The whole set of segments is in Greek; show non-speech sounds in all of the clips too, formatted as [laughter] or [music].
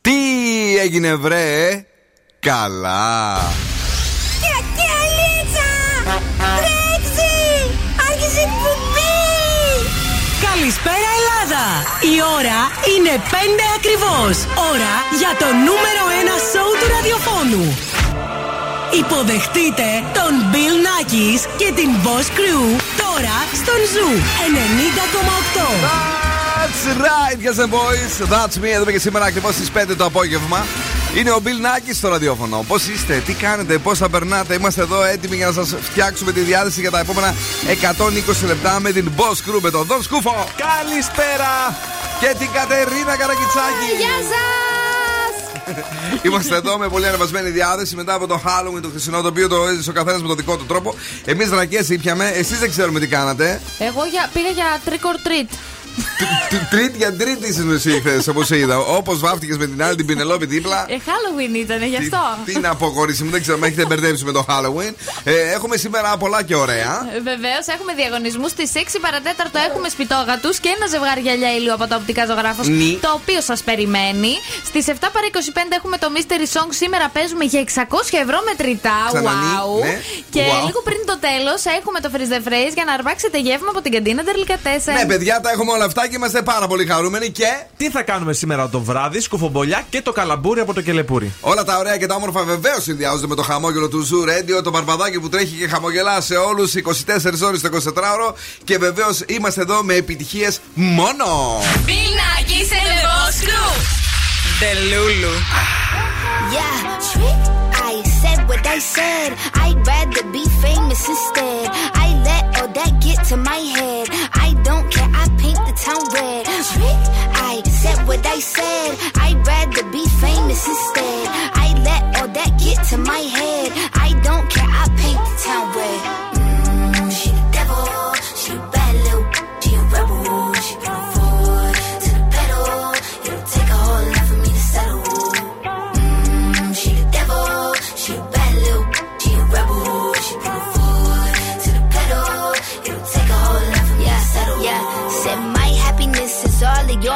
Τι έγινε βρε; Καλά Καλησπέρα Ελλάδα! Η ώρα είναι 5 ακριβώς. Ώρα για το νούμερο 1 σοου του ραδιοφώνου. Υποδεχτείτε τον Bill Nackis και την Boss Crew τώρα στον Zoo 90,8. That's right, yes and boys. That's me. Εδώ και σήμερα ακριβώς στις 5 το απόγευμα. Είναι ο Bill Nackis στο ραδιόφωνο. Πώς είστε, τι κάνετε, πώς θα περνάτε; Είμαστε εδώ έτοιμοι για να σας φτιάξουμε τη διάθεση για τα επόμενα 120 λεπτά με την Boss Crew με τον Δον Σκούφο. Καλησπέρα! Και την Κατερίνα Καρακιτσάκη. Γεια σας! [laughs] Είμαστε εδώ με πολύ ανεβασμένη διάθεση μετά από το Halloween το χθεσινό το οποίο το έζησε ο καθένας με τον δικό του τρόπο. Εμείς ρακές ήπιαμε, εσείς δεν ξέρουμε τι κάνατε. Εγώ για, πήγα για trick or treat. Τρίτη για τρίτη ήσουν εσύ χθε, όπως είδα. Όπως βάφτηκες με την άλλη την Πινελόπη δίπλα. Ε, Halloween ήταν, γι' αυτό. Τι, τι να πω, κορίτσι μου, δεν ξέρω, με έχετε μπερδέψει με το Halloween. Ε, έχουμε σήμερα πολλά και ωραία. Βεβαίως, έχουμε διαγωνισμούς στις 6 παρατέταρτο. Έχουμε σπιτόγατου και ένα ζευγάρι γυαλιά ήλιο από τα οπτικά ζωγράφος. Νι. Το οποίο σας περιμένει. Στις 7 παρα 25 έχουμε το Mystery Song. Σήμερα παίζουμε για 600 ευρώ μετρητά. Ξανανί, Wow. ναι. Και Wow. λίγο πριν το τέλος έχουμε το Freeze the Phrase για να αρπάξετε γεύμα από την καντίνα Τερλικατέσεν. Ναι, παιδιά, τα έχουμε όλα αυτά και είμαστε πάρα πολύ χαρούμενοι και Τι θα κάνουμε σήμερα το βράδυ, σκουφομπολιά και το καλαμπούρι από το κελεπούρι. όλα τα ωραία και τα όμορφα βεβαίως συνδυάζονται με το χαμόγελο του Zoo Radio, το μπαρμπαδάκι που τρέχει και χαμογελά σε όλους 24 ώρες το 24ωρο. Και βεβαίως είμαστε εδώ με επιτυχίες μόνο. Πινάκι σε Boss Τελούλου. Yeah, trick. I said what I said. I'd rather be famous instead. I let all that get to my head. I don't care. Town red. I said what I said. I'd rather be famous instead. I let all that get to my head.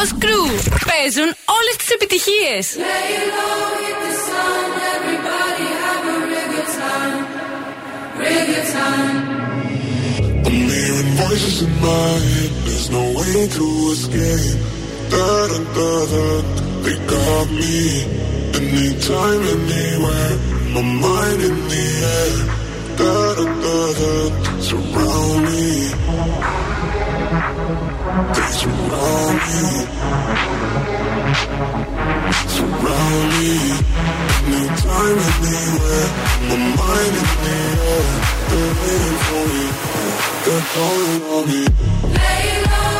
Boss Crew. Παίζουν όλε τι επιτυχίε. Voices in my head, there's no way to escape. Da da da da, they got me. Anytime, anywhere, my mind in the air. surround me. Surround me. Surround me. Mind in the. They're waiting for me. They're calling on me. Lay low.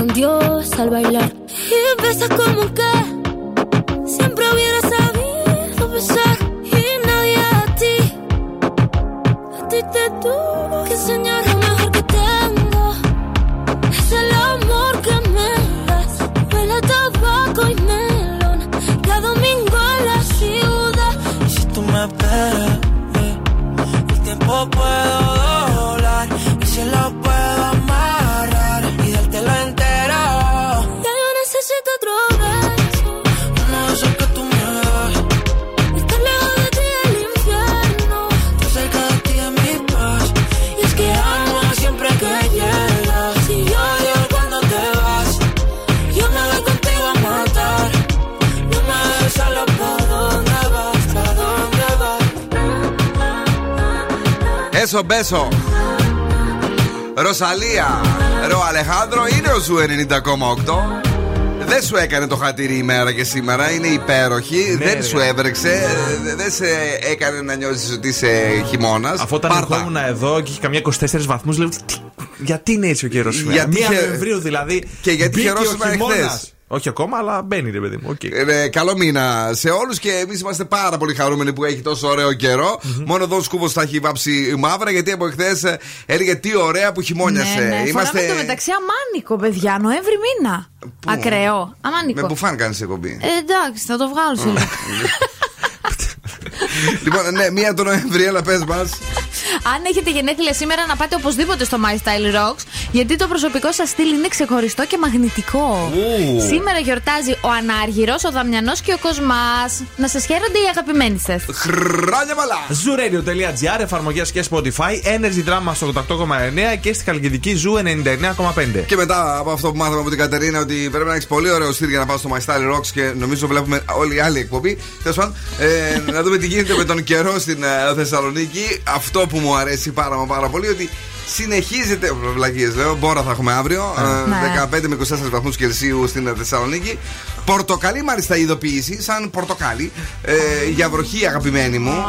con Dios al bailar. Y besas como que siempre hubiera sabido besar. Y nadie a ti, a ti te tuvo que enseñar lo mejor que tengo. Es el amor que me das. Huele a tabaco y melón. Cada domingo en la ciudad. Y si tú me esperas, el tiempo puedo doblar. Y si lo Beso, beso. Rosalía, Rauw Alejandro, είναι ο Zoo 90,8. Δεν σου έκανε το χατήρι η μέρα και σήμερα, είναι υπέροχη. Ναι, δεν ρε. σου έβρεξε, ε, δεν σε έκανε να νιώσεις ότι είσαι χειμώνας. Αφού όταν ερχόμουν εδώ και είχε καμιά 24 βαθμούς, λέω. «Τι- Γιατί είναι έτσι ο καιρός σήμερα; Γιατί Μία είχε- Νοεμβρίου δηλαδή. Και γιατί μπήκε χαιρόσουν ο χειμώνας. εχθές. Όχι ακόμα, αλλά μπαίνει ρε παιδί μου. οκ. Ε, καλό μήνα σε όλους και εμείς είμαστε πάρα πολύ χαρούμενοι που έχει τόσο ωραίο καιρό. Μόνο εδώ ο Σκούβος θα έχει βάψει μαύρα γιατί από χθε έλεγε τι ωραία που χειμώνιασε. Ναι, ναι. Είμαστε. Φοράμε το μεταξύ αμάνικο, παιδιά. Νοέμβρη μήνα. Ακραίο. Αμάνικο. Με μπουφάν κάνεις εκπομπή. Ε, εντάξει, θα το βγάλω σε λίγο. [laughs] λοιπόν, ναι, μία το Νοέμβρη, έλα πες μας. Αν έχετε γενέθλια σήμερα, να πάτε οπωσδήποτε στο My Style Rocks, γιατί το προσωπικό σας στυλ είναι ξεχωριστό και μαγνητικό. Ου. Σήμερα γιορτάζει ο Ανάργυρος, ο Δαμιανός και ο Κοσμάς. Να σας χαίρονται οι αγαπημένοι σας. Χρόνια πολλά! Zooradio.gr, εφαρμογές και Spotify, Energy Drama στο 88,9 και στη Χαλκιδική Zoo 99,5. Και μετά από αυτό που μάθαμε από την Κατερίνα ότι πρέπει να έχεις πολύ ωραίο στυλ για να πάω στο My Style Rocks και νομίζω βλέπουμε όλη η άλλη εκπομπή. Τέλος πάντων, ε, να δούμε τι γίνεται με τον καιρό στην ε, Θεσσαλονίκη. Αυτό που μου αρέσει πάρα μα πάρα πολύ ότι συνεχίζεται. Βλακίες λέω, μπόρα θα έχουμε αύριο. ε, 15 με 24 βαθμούς Κελσίου στην ε, Θεσσαλονίκη. Πορτοκαλί μάλιστα ειδοποίηση, σαν πορτοκάλι, ε, για βροχή αγαπημένη μου.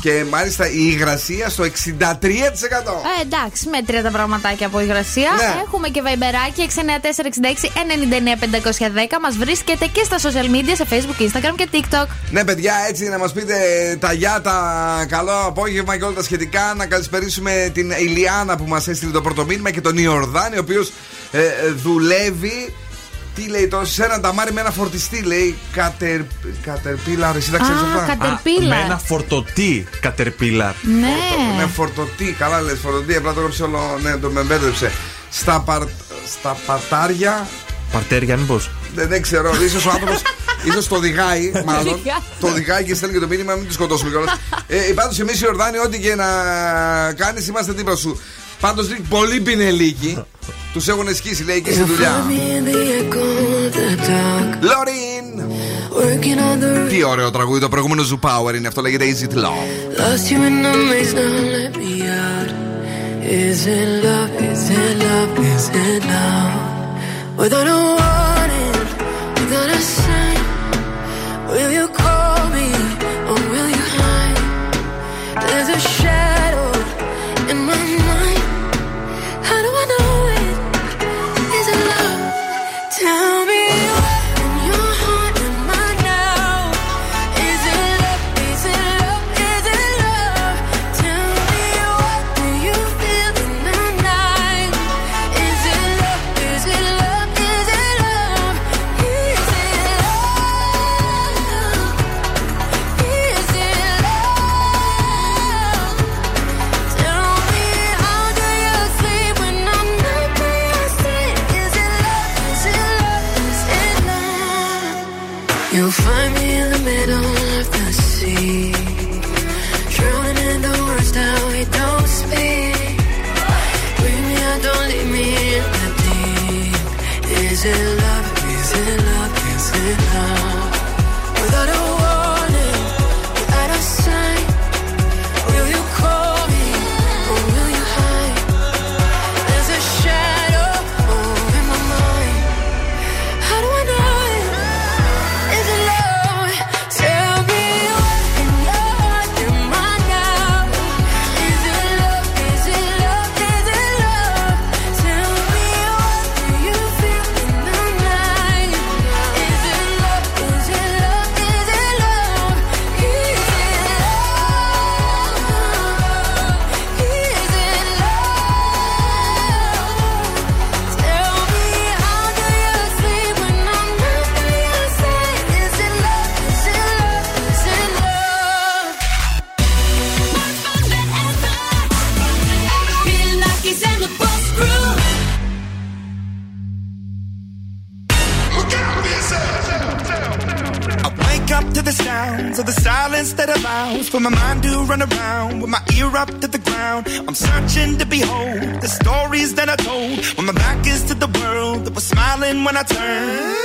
Και μάλιστα η υγρασία στο 63%. Ε, εντάξει, μέτρια τα πραγματάκια από υγρασία. Ναι. Έχουμε και βαϊμπεράκι 69466 99510. Μας βρίσκεται και στα social media σε Facebook, Instagram και TikTok. Ναι, παιδιά, έτσι να μας πείτε τα γεια, τα καλό απόγευμα και όλα τα σχετικά. Να καλησπερίσουμε την Ηλιάνα που μας έστειλε το πρώτο μήνυμα και τον Ιορδάνη, ο οποίος δουλεύει. Τι λέει τώρα, σε ένα ταμάρι με ένα φορτιστή, λέει. Κατερ, κατερπίλαρ, εσύ τα ξέρεις Α, αυτά; κατερπίλαρ. Με ένα φορτωτή κατερπίλαρ. Ναι. Ναι, φορτωτή, καλά λες, φορτωτή, απλά το έγραψε όλο. Ναι, το με μπέρδεψε. Στα, παρ, στα πατάρια. Παρτέρια, μήπως. Δεν, δεν ξέρω, ίσως ο άνθρωπος. [laughs] ίσως το οδηγάει, μάλλον. Οδηγάει. το οδηγάει και στέλνει και το μήνυμα, μην του σκοτώσουμε κιόλας. ε, Πάντως, εμείς οι Ορδάνοι, ό,τι και να κάνεις, είμαστε δίπλα σου. Πάντως, πολύ πινελίκι. Τους έχουν σκίσει, λέει, εκεί στη δουλειά. Λωρίν! Τι ωραίο τραγούδι, το προηγούμενο Zoo Power είναι αυτό, λέγεται Easy to Love; Lost you in the maze, now let me out. Is it love? Is it love? Is it love? Without a warning, gonna sing. wanna turn.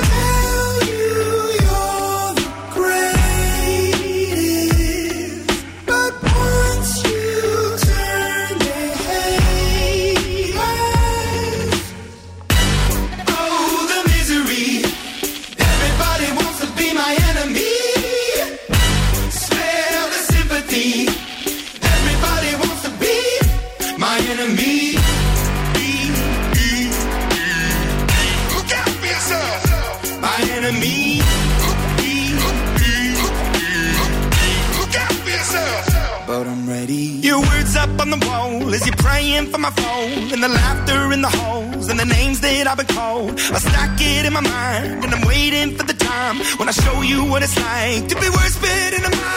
I've. I stack it in my mind and I'm waiting for the time when I show you what it's like to be worse fit in a mind.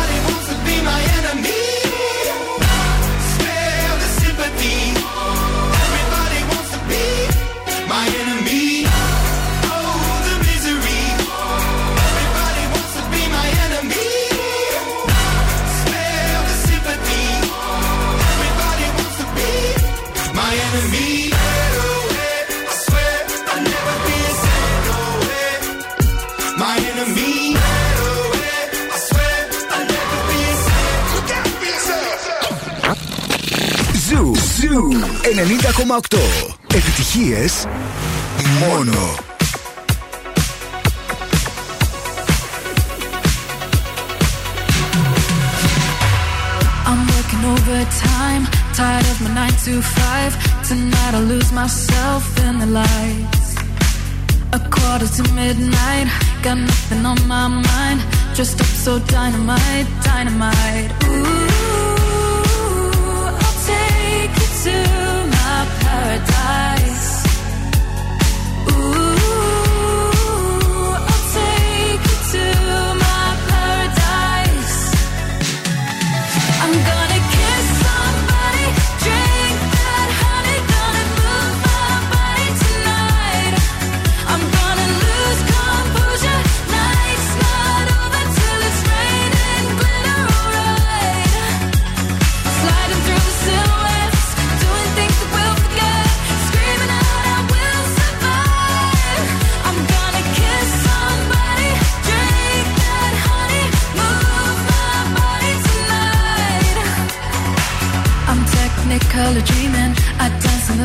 90,8. Επιτυχίες μόνο. I'm working overtime, tired of my nine to five. Tonight I'll lose myself in the lights. A quarter to midnight, got nothing on my mind. Dressed up so dynamite, dynamite. Ooh,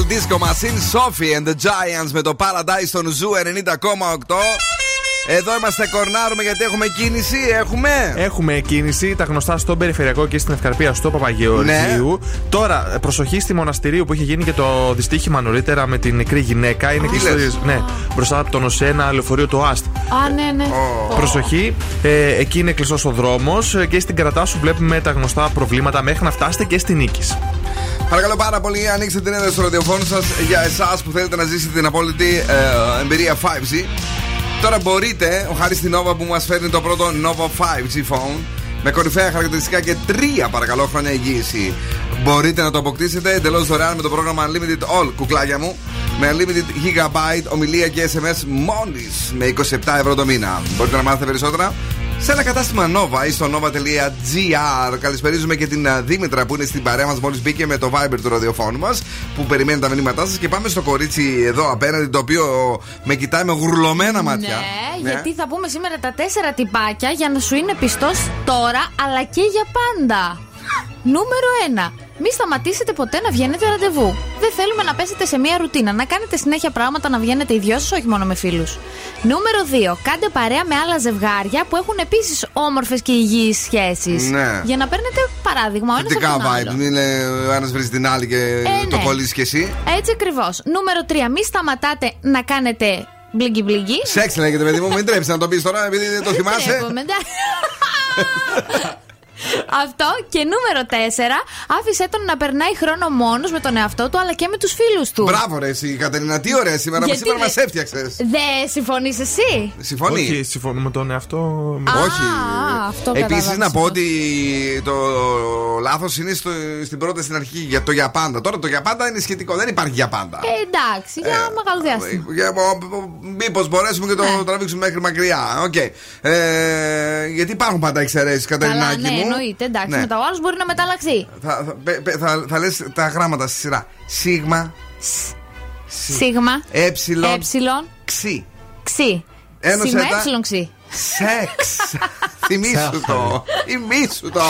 Έλα, Purple Disco Machine, Sophie and the Giants με το Paradise στον Zoo 90,8. Εδώ είμαστε, κορνάρουμε γιατί έχουμε κίνηση. Έχουμε; Έχουμε κίνηση, τα γνωστά στον Περιφερειακό και στην Ευκαρπία στο Παπαγεωργίου. Ναι. Τώρα, προσοχή στη Μοναστηρίου που είχε γίνει και το δυστύχημα νωρίτερα με την νεκρή γυναίκα. Είναι Τι κλειστό- λες; ναι, μπροστά από τον ΟΣΕ, ένα λεωφορείο του ΟΑΣΘ. Α, ναι, ναι. Προσοχή, ε, εκεί είναι κλειστός ο δρόμος και στην Καρατάσου βλέπουμε τα γνωστά προβλήματα μέχρι να φτάσετε και στη Νίκης. Παρακαλώ πάρα πολύ, ανοίξτε την ένταση στο ραδιοφώνου σας για εσάς που θέλετε να ζήσετε την απόλυτη ε, εμπειρία 5G. Τώρα μπορείτε, ο χάρης στην Nova που μας φέρνει το πρώτο Nova 5G phone με κορυφαία χαρακτηριστικά και τρία παρακαλώ χρόνια εγγύηση. Μπορείτε να το αποκτήσετε εντελώς δωρεάν με το πρόγραμμα Unlimited All, κουκλάκια μου. Με Unlimited Gigabyte, ομιλία και SMS μόλις με 27 ευρώ το μήνα. Μπορείτε να μάθετε περισσότερα σε ένα κατάστημα Nova ή στο nova.gr. Καλησπερίζουμε και την α, Δήμητρα που είναι στην παρέα μας μόλις μπήκε με το Viber του ραδιοφώνου μας που περιμένει τα μηνύματά σας. Και πάμε στο κορίτσι εδώ απέναντι το οποίο με κοιτάει με γουρλωμένα μάτια. Ναι, γιατί θα πούμε σήμερα τα τέσσερα τυπάκια για να σου είναι πιστός τώρα αλλά και για πάντα. Νούμερο 1. Μη σταματήσετε ποτέ να βγαίνετε ραντεβού. Δεν θέλουμε να πέσετε σε μία ρουτίνα. Να κάνετε συνέχεια πράγματα να βγαίνετε οι δυο σα, όχι μόνο με φίλους. Νούμερο 2. Κάντε παρέα με άλλα ζευγάρια που έχουν επίσης όμορφες και υγιείς σχέσεις. Ναι. Για να παίρνετε παράδειγμα ο ένας Θετικά από τον vibe. άλλο. Μην είναι ο ένας βρει την άλλη και το ναι. κολλήσεις κι εσύ. Έτσι ακριβώς. Νούμερο 3. Μη σταματάτε να κάνετε μπλίγκι μπλίγκι. Σεξ λέγεται, παιδί μου, μην τρέψει να το πεις τώρα επειδή δεν το θυμάσαι. [laughs] Τρέπομαι, εντάξει. Αυτό και νούμερο 4. Άφησε τον να περνάει χρόνο μόνος με τον εαυτό του αλλά και με τους φίλους του. Μπράβο, ρε, εσύ, Κατερίνα, τι ωραία σήμερα. Γιατί Σήμερα δεν- μας έφτιαξες. Δεν συμφωνείς εσύ; Συμφωνεί. Όχι, συμφωνούμε με τον εαυτό. Όχι. αυτό Επίσης κατάλαβα, να πω ότι το λάθος είναι στο, στην πρώτη στην αρχή για το για πάντα. Τώρα το για πάντα είναι σχετικό. Δεν υπάρχει για πάντα. Ε, εντάξει, για μεγάλο διάστημα. Για, Μήπως μπορέσουμε και το Ναι. τραβήξουμε μέχρι μακριά. Οκ. Ε, γιατί υπάρχουν πάντα εξαιρέσεις, Καλά, Κατερινάκη ναι, μου. Εννοείται. Εντάξει, Ναι. μετά ο άλλος μπορεί να μεταλλαχθεί. Θα, θα, πε- πε- θα, θα λες τα γράμματα στη σειρά. Σίγμα. Σίγμα. Έψιλον. Έψιλον. Ξι. Ξι. Ένωσε Σίγμα, τα- έψιλον, ξι. Σεξ. [laughs] Θυμήσου το. Θυμήσου το.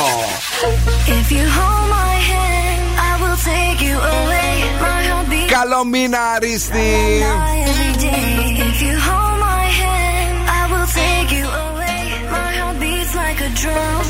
If you hold my hand, I will take you away. My heart beats Καλό μήνα, Αρίστη. every day. If you hold my hand, I will take you away. My heart beats like a drum.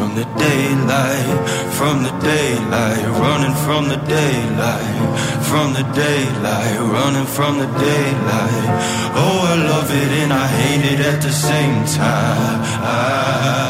from the daylight, from the daylight, running from the daylight, from the daylight, running from the daylight. Oh, I love it and I hate it at the same time. I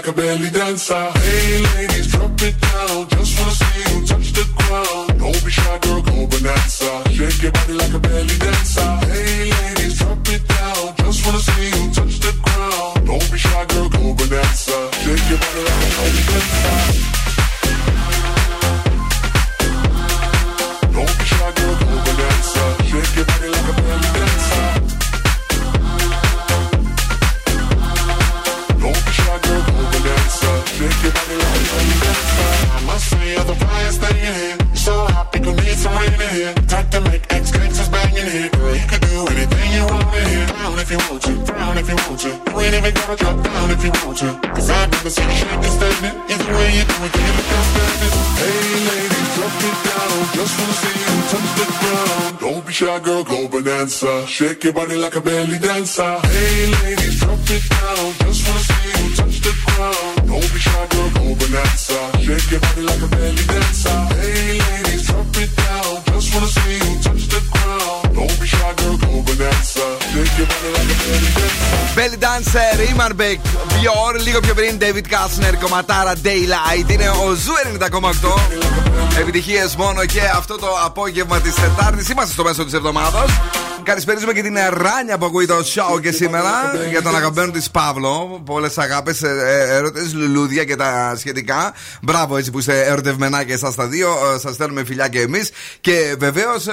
like a belly dancer. Shake your body like a belly dancer. Hey ladies, drop it down. Just wanna see you touch the ground. Don't be shy, girl, go bonanza. Shake your body like a belly dancer. Hey ladies, drop it down. Just wanna see you touch the ground. Don't be shy, girl, go bonanza. Shake your body like a belly dancer. Belly Dancer, Iman Beck, Björn, λίγο πιο πριν David Kastner, κομματάρα Daylight. Είναι ο Ζου 90,8. Επιτυχίε μόνο και αυτό το απόγευμα τη Τετάρτη. Είμαστε στο μέσο τη εβδομάδα. Καλησπέριζουμε και την Ράνια που ακούει το show και σήμερα για τον αγαπημένο της Παύλο. Πολλές αγάπες, έρωτες, λουλούδια και τα σχετικά. Μπράβο έτσι που είστε ερωτευμενά και εσάς τα δύο. Σας στέλνουμε φιλιά και εμείς. Και βεβαίως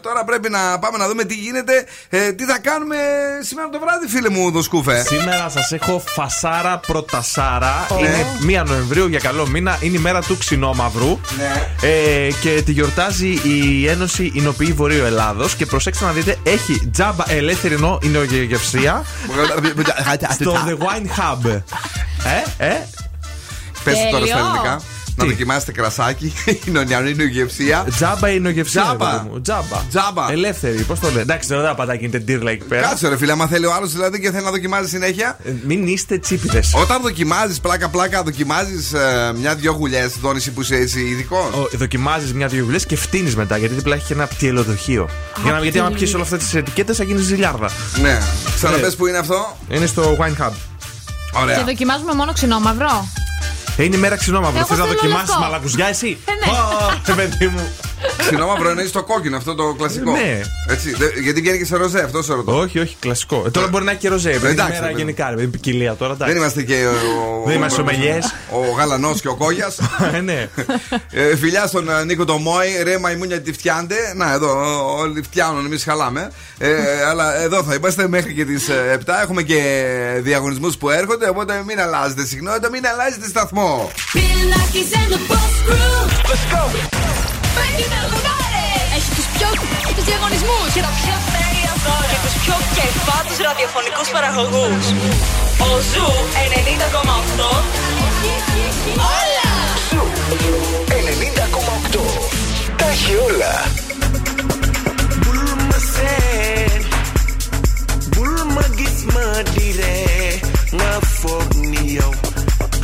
τώρα πρέπει να πάμε να δούμε τι γίνεται. Ε, τι θα κάνουμε σήμερα το βράδυ, φίλε μου, το σκούφε. Σήμερα σας έχω φασάρα πρωτασάρα. Είναι 1 Νοεμβρίου για καλό μήνα. Είναι η μέρα του ξινόμαυρου. Ναι. Ε, και τη γιορτάζει η Ένωση Ινοποιή Βορείου Ελλάδος. Και προσέξτε να δείτε, έχει τζάμπα ελεύθερη νο εινογευσία στο The Wine Hub. Ε, ε. Πες το τώρα στα Τέλειο. ελληνικά. Να Τι; δοκιμάσετε κρασάκι, [laughs] είναι γευσία. Τζάμπα εινογευσία. Τζάμπα. ρε παιδί μου. Τζάμπα. Τζάμπα. Ελεύθερη, πώς το λένε. Εντάξει, δεν θα πατάκι είναι τύρλα εκεί πέρα. Κάτσε ρε φίλε, άμα θέλει ο άλλος δηλαδή και θέλει να δοκιμάζει συνέχεια. Ε, Μην είστε τσίπιδες. Όταν δοκιμάζεις πλάκα-πλάκα, δοκιμάζεις μια-δυο γουλιές, Δόνηση που είσαι έτσι ειδικός. Δοκιμάζεις μια-δύο δουλειέ και φτύνεις μετά γιατί δίπλα έχει και ένα πτυελοδοχείο. Για να, γιατί άμα πιεις όλα αυτές τις ετικέτες θα γίνεις ζηλιάρδα. Ναι. Ξαναπες Ναι. που είναι αυτό. Είναι στο Wine Hub. Και Ωραία. δοκιμάζουμε μόνο ξινόμαυρο. Ε, είναι η μέρα ξινόμαυρο. Εγώ Θες να θέλω δοκιμάσεις λευκό. μαλακουζιά εσύ; Ε, ναι. Ω, ε, παιδί μου. Ξινόμαυρο εννοεί το κόκκινο, αυτό το κλασικό. Ναι. Έτσι, δε- γιατί βγαίνεις και σε ροζέ, αυτό σε ρωτώ. Όχι, όχι, κλασικό. Ε, τώρα μπορεί να έχει και ροζέ. Είναι η εντάξει, μέρα βέβαια. γενικά, ρε, είναι ποικιλία τώρα. Δεν εντάξει. είμαστε και ο. Δεν είμαστε σομελιές. Ο Γαλανός και ο Κόγιας. Ε, ναι. Ε, φιλιά στον ε, Νίκο το Μόη, ρε μαϊμούνια τι φτιάνετε. Να, εδώ ε, όλοι φτιάνουν, εμείς χαλάμε. Ε, αλλά εδώ θα είμαστε μέχρι και τις 7. Έχουμε και διαγωνισμούς που έρχονται. Οπότε μην αλλάζετε συχνότητα, μην αλλάζετε σταθμό. Bill Nakis and the Boss Crew. Let's go. Έχει τους πιο τους διαγωνισμούς και τα πιο τέλεια δώρα και τους πιο κεφάτους ραδιοφωνικούς παραγωγούς. Ο Zoo 90,8 Όλα! Ζου 90,8. Τα έχει όλα. Bulmasen Bulma gis ma dire Nga foog ni yow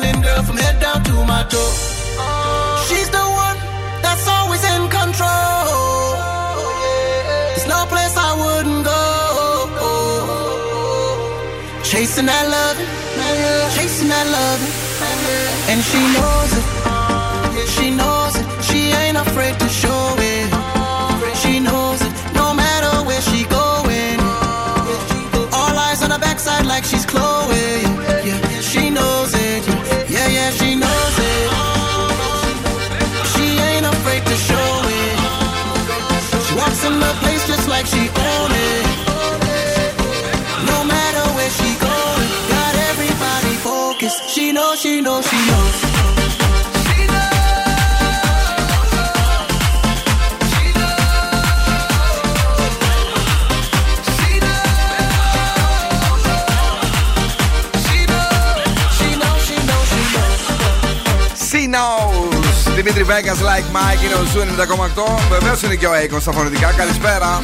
body girl, from head down to my toe. She's the one that's always in control. There's no place I wouldn't go. Chasing that love, chasing that love, and she knows it. She knows it. She ain't afraid to show menos y Vegas, like Mike, είναι ο Ζου 90,8. Βεβαίως είναι και ο Aiko στα φωνητικά. Καλησπέρα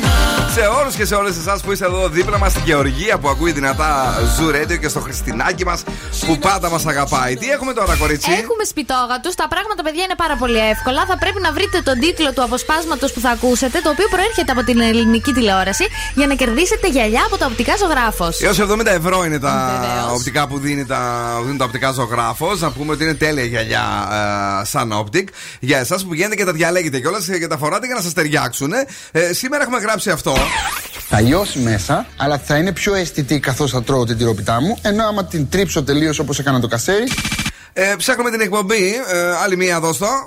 σε όλους και σε όλες εσάς που είστε εδώ δίπλα μας στην Γεωργία που ακούει δυνατά Ζου Radio και στο Χριστινάκι μας που πάντα μας αγαπάει. Τι έχουμε τώρα, κορίτσι; Έχουμε σπιτόγατου. Τα πράγματα, παιδιά, είναι πάρα πολύ εύκολα. Θα πρέπει να βρείτε τον τίτλο του αποσπάσματος που θα ακούσετε, το οποίο προέρχεται από την ελληνική τηλεόραση, για να κερδίσετε γυαλιά από τα οπτικά ζωγράφος. Έως 70 ευρώ είναι τα οπτικά που δίνει τα, δίνει τα οπτικά ζωγράφος. Να πούμε ότι είναι τέλεια γυαλιά ε, σαν optic. Για εσάς που πηγαίνετε και τα διαλέγετε κιόλας και τα φοράτε για να σας ταιριάξουν. Ε, σήμερα έχουμε γράψει αυτό. Θα λιώσει μέσα, αλλά θα είναι πιο αισθητή καθώς θα τρώω την τυροπιτά μου. Ενώ άμα την τρίψω τελείως όπως έκανα το κασέρι. Ε, ψάχνουμε την εκπομπή. Ε, άλλη μία δώστο.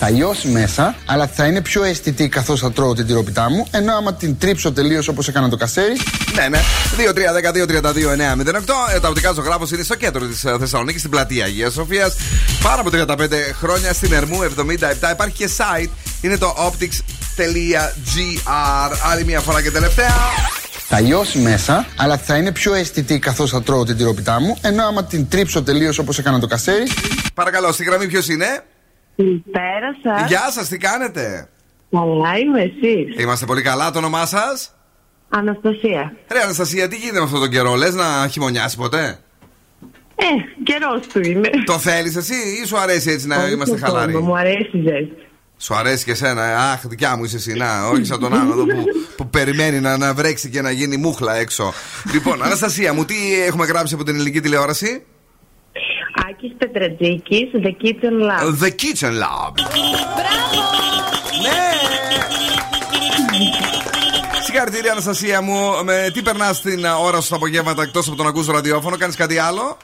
Θα λιώσει μέσα, αλλά θα είναι πιο αισθητή καθώς θα τρώω την τυροπιτά μου. Ενώ άμα την τρίψω τελείως όπως έκανα το κασέρι. Ναι, ναι. 2-3-12-32-9-08. Ε, τα οπτικά ζωγράφος είναι στο κέντρο της Θεσσαλονίκης, στην πλατεία Αγίας Σοφίας. Πάρα από 35 χρόνια στην Ερμού 77. Υπάρχει και site. Είναι το optics.gr. Άλλη μία φορά και τελευταία. Θα λιώσει μέσα, αλλά θα είναι πιο αισθητή καθώς θα τρώω την τυροπιτά μου. Ενώ άμα την τρίψω τελείως όπως έκανα το κασέρι. Παρακαλώ, στη γραμμή ποιος είναι; Καλησπέρα σας. Γεια σας, τι κάνετε; Καλά είμαι εσείς. Είμαστε πολύ καλά, το όνομά σας; Αναστασία. Ρε Αναστασία, τι γίνεται με αυτόν τον καιρό, λες να χειμωνιάσει ποτέ; Ε, καιρός του είναι. Το θέλεις εσύ ή σου αρέσει έτσι να Όχι είμαστε στον χαλαροί; κόσμο, Μου αρέσει η ζέστη. Σου αρέσει και εσένα, ε, αχ, δικιά μου είσαι εσύ, να, όχι σαν τον άλλο εδώ που, που περιμένει να, να βρέξει και να γίνει μούχλα έξω. λοιπόν, Αναστασία μου, τι έχουμε γράψει από την ελληνική τηλεόραση; Άκης Πετρατζίκης, The Kitchen Lab. The Kitchen Lab. Συγχαρητήρια, Αναστασία μου. Με τι περνάς την ώρα σου τα απογεύματα εκτός από τον ακούς το ραδιόφωνο, κάνεις κάτι άλλο;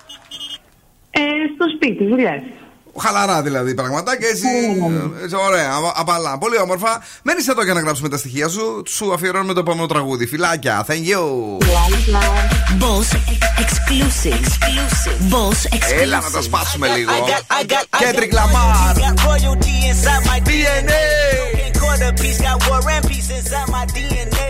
Ε, στο σπίτι, δουλειές. Χαλαρά δηλαδή πραγματάκια έτσι. έτσι ωραία, απα- απαλά. Πολύ όμορφα. Μένεις εδώ για να γράψουμε τα στοιχεία σου. Σου αφιερώνουμε το επόμενο τραγούδι. Φιλάκια. Thank you. Boss exclusive. Boss exclusive. Έλα να τα σπάσουμε λίγο. I got, I got, I Kendrick got, Lamar. Got royalty inside my DNA. Quarter piece got war and peace inside my DNA.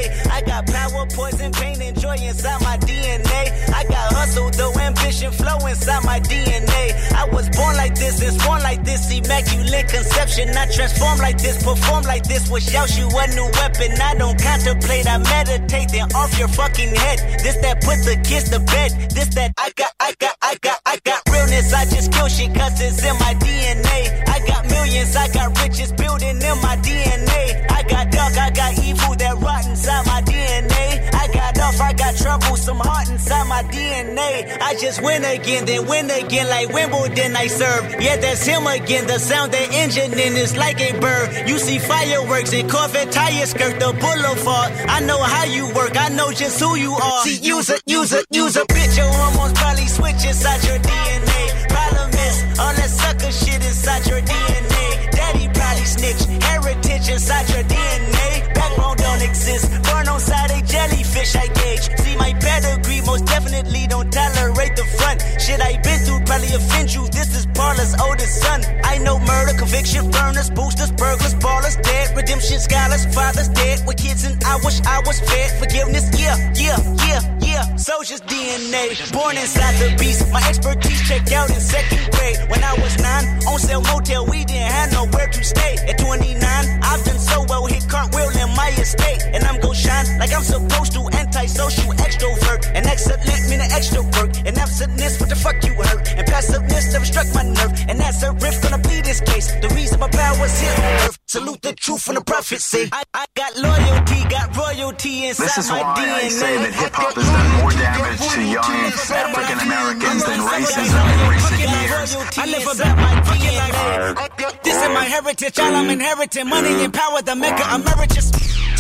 Got power, poison, pain, and joy inside my DNA. I got hustle, though ambition, flow inside my DNA. I was born like this and born like this, immaculate conception. I transform like this, perform like this. Wish out you a new weapon. I don't contemplate, I meditate. Then off your fucking head. This that put the kids to bed. This that I got, I got, I got, I got realness. I just kill shit cause it's in my DNA. I got millions, I got riches building in my DNA. I got dark, I got evil that some heart inside my DNA. I just win again, then win again like Wimbledon I serve. Yeah, that's him again. The sound that engine in is like a bird. You see fireworks and Corvette tires skirt the boulevard. I know how you work. I know just who you are. See, use a, use a, use a bitch. Your hormones probably switch inside your DNA. Problem is, all that sucker shit inside your DNA. I gauge. See my pedigree, most definitely don't tolerate the front. Shit I been through probably offend you. This is Paula's oldest son. I know murder, conviction, burners, boosters, burglars, ballers, dead, redemption, scholars, fathers dead with kids, and I wish I was fed. Forgiveness, yeah, yeah, yeah, yeah. Soldier's DNA, born inside the beast. My expertise checked out in second grade. When I was nine, on sale motel, we didn't have nowhere to stay. At 29, I've done so well, hit cartwheel in my estate, and I'm gon' shine like I'm supposed to. Antisocial extrovert, and excellent meaning extra work, and absentness, what the fuck you hurt, and passiveness never struck my nerve, and that's a riff gonna plead this case. The reason my power's here on earth. Salute the truth and the prophecy. I, I got loyalty, got royalty inside This is my why DNA. I say that hip hop has done more damage to young African Americans than racism in recent years. I live about my fucking life. This is my heritage, all I'm inheriting. Money Empower the maker, emeritus.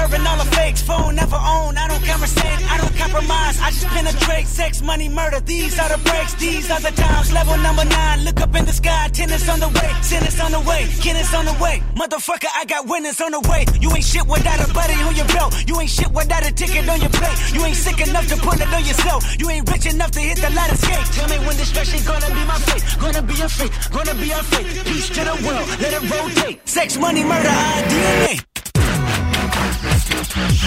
curving all the fakes, phone never own, I don't conversate, I don't compromise, I just penetrate, sex, money, murder, these are the breaks, these are the times, level number nine, look up in the sky, tennis on the way, tennis on the way, tennis on the way, motherfucker, I got winners on the way, you ain't shit without a buddy on your belt, you ain't shit without a ticket on your plate, you ain't sick enough to put it on yourself, you ain't rich enough to hit the ladder skate, tell me when this destruction gonna be my fate, gonna be a fate, gonna be a fate, peace to the world, let it rotate, sex, money, murder, DNA. Oh!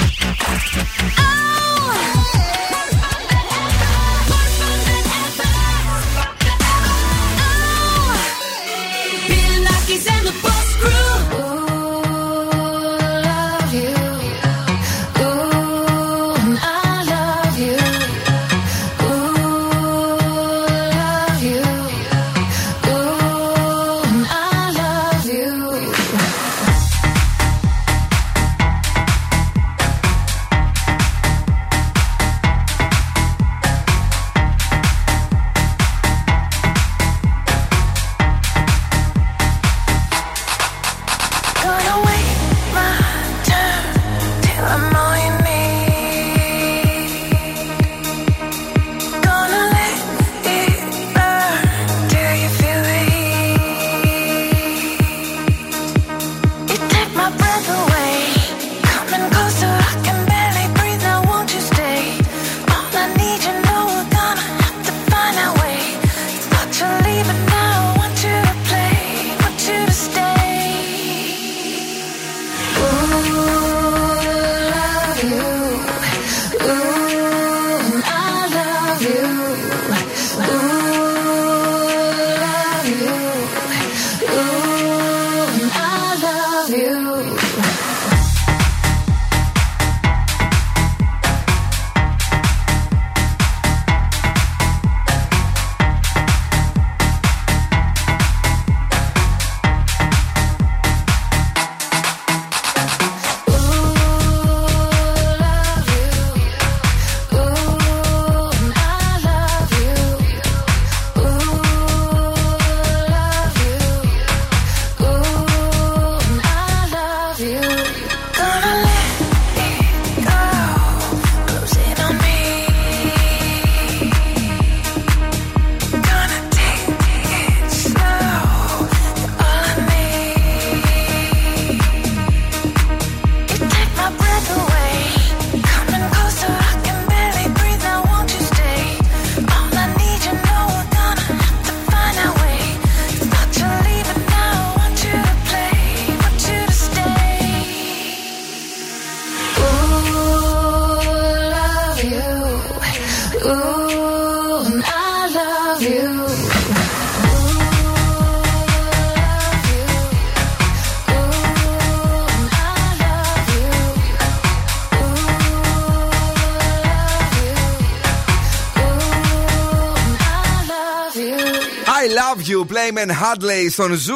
Love You, Playman Hadley στον Zoo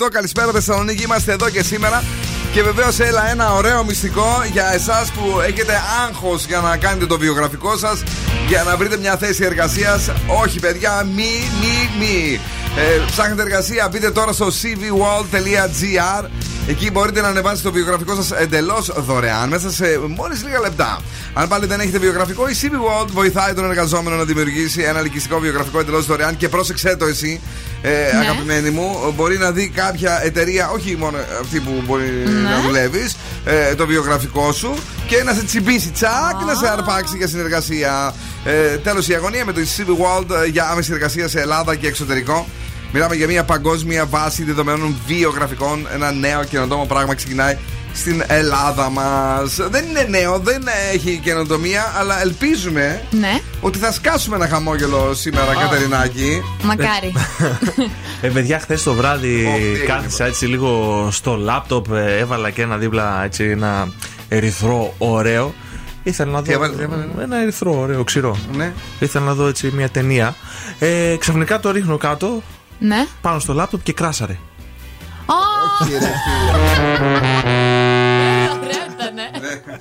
90,8. Καλησπέρα Θεσσαλονίκη, είμαστε εδώ και σήμερα. Και βεβαίως έλα ένα ωραίο μυστικό για εσάς που έχετε άγχος για να κάνετε το βιογραφικό σας, για να βρείτε μια θέση εργασίας. Όχι, παιδιά, μη, μη, μη. Ε, ψάχνετε εργασία, μπείτε τώρα στο cvworld.gr. Εκεί μπορείτε να ανεβάσετε το βιογραφικό σας εντελώς δωρεάν μέσα σε μόλις λίγα λεπτά. Αν πάλι δεν έχετε βιογραφικό, η CV World βοηθάει τον εργαζόμενο να δημιουργήσει ένα ελκυστικό βιογραφικό εντελώς δωρεάν και πρόσεξε το εσύ, ε, αγαπημένη μου. Μπορεί να δει κάποια εταιρεία, όχι μόνο αυτή που μπορεί να δουλεύεις, ε, το βιογραφικό σου και να σε τσιμπήσει τσακ, να σε αρπάξει για συνεργασία. Ε, Τέλος, η αγωνία με το CV World ε, για άμεση εργασία σε Ελλάδα και εξωτερικό. Μιλάμε για μια παγκόσμια βάση δεδομένων βιογραφικών. Ένα νέο καινοτόμο πράγμα ξεκινάει στην Ελλάδα μας. Δεν είναι νέο, δεν έχει καινοτομία, αλλά ελπίζουμε Ναι, ότι θα σκάσουμε ένα χαμόγελο σήμερα, Κατερινάκη. μακάρι. Ε, παιδιά, χθες το βράδυ έγινε, κάθισα έτσι λίγο στο λάπτοπ, ε, έβαλα και ένα δίπλα έτσι ένα ερυθρό ωραίο. Ήθελα να Τι δω. έβαλες, τι έβαλες; Ένα ερυθρό ωραίο, ξηρό. Ναι. Ήθελα να δω έτσι μια ταινία. Ε, ξαφνικά το ρίχνω κάτω, ναι. πάνω στο λάπτοπ και κράσαρε. Όχι, ρε, φίλε. Ωραίο [laughs] ήτανε.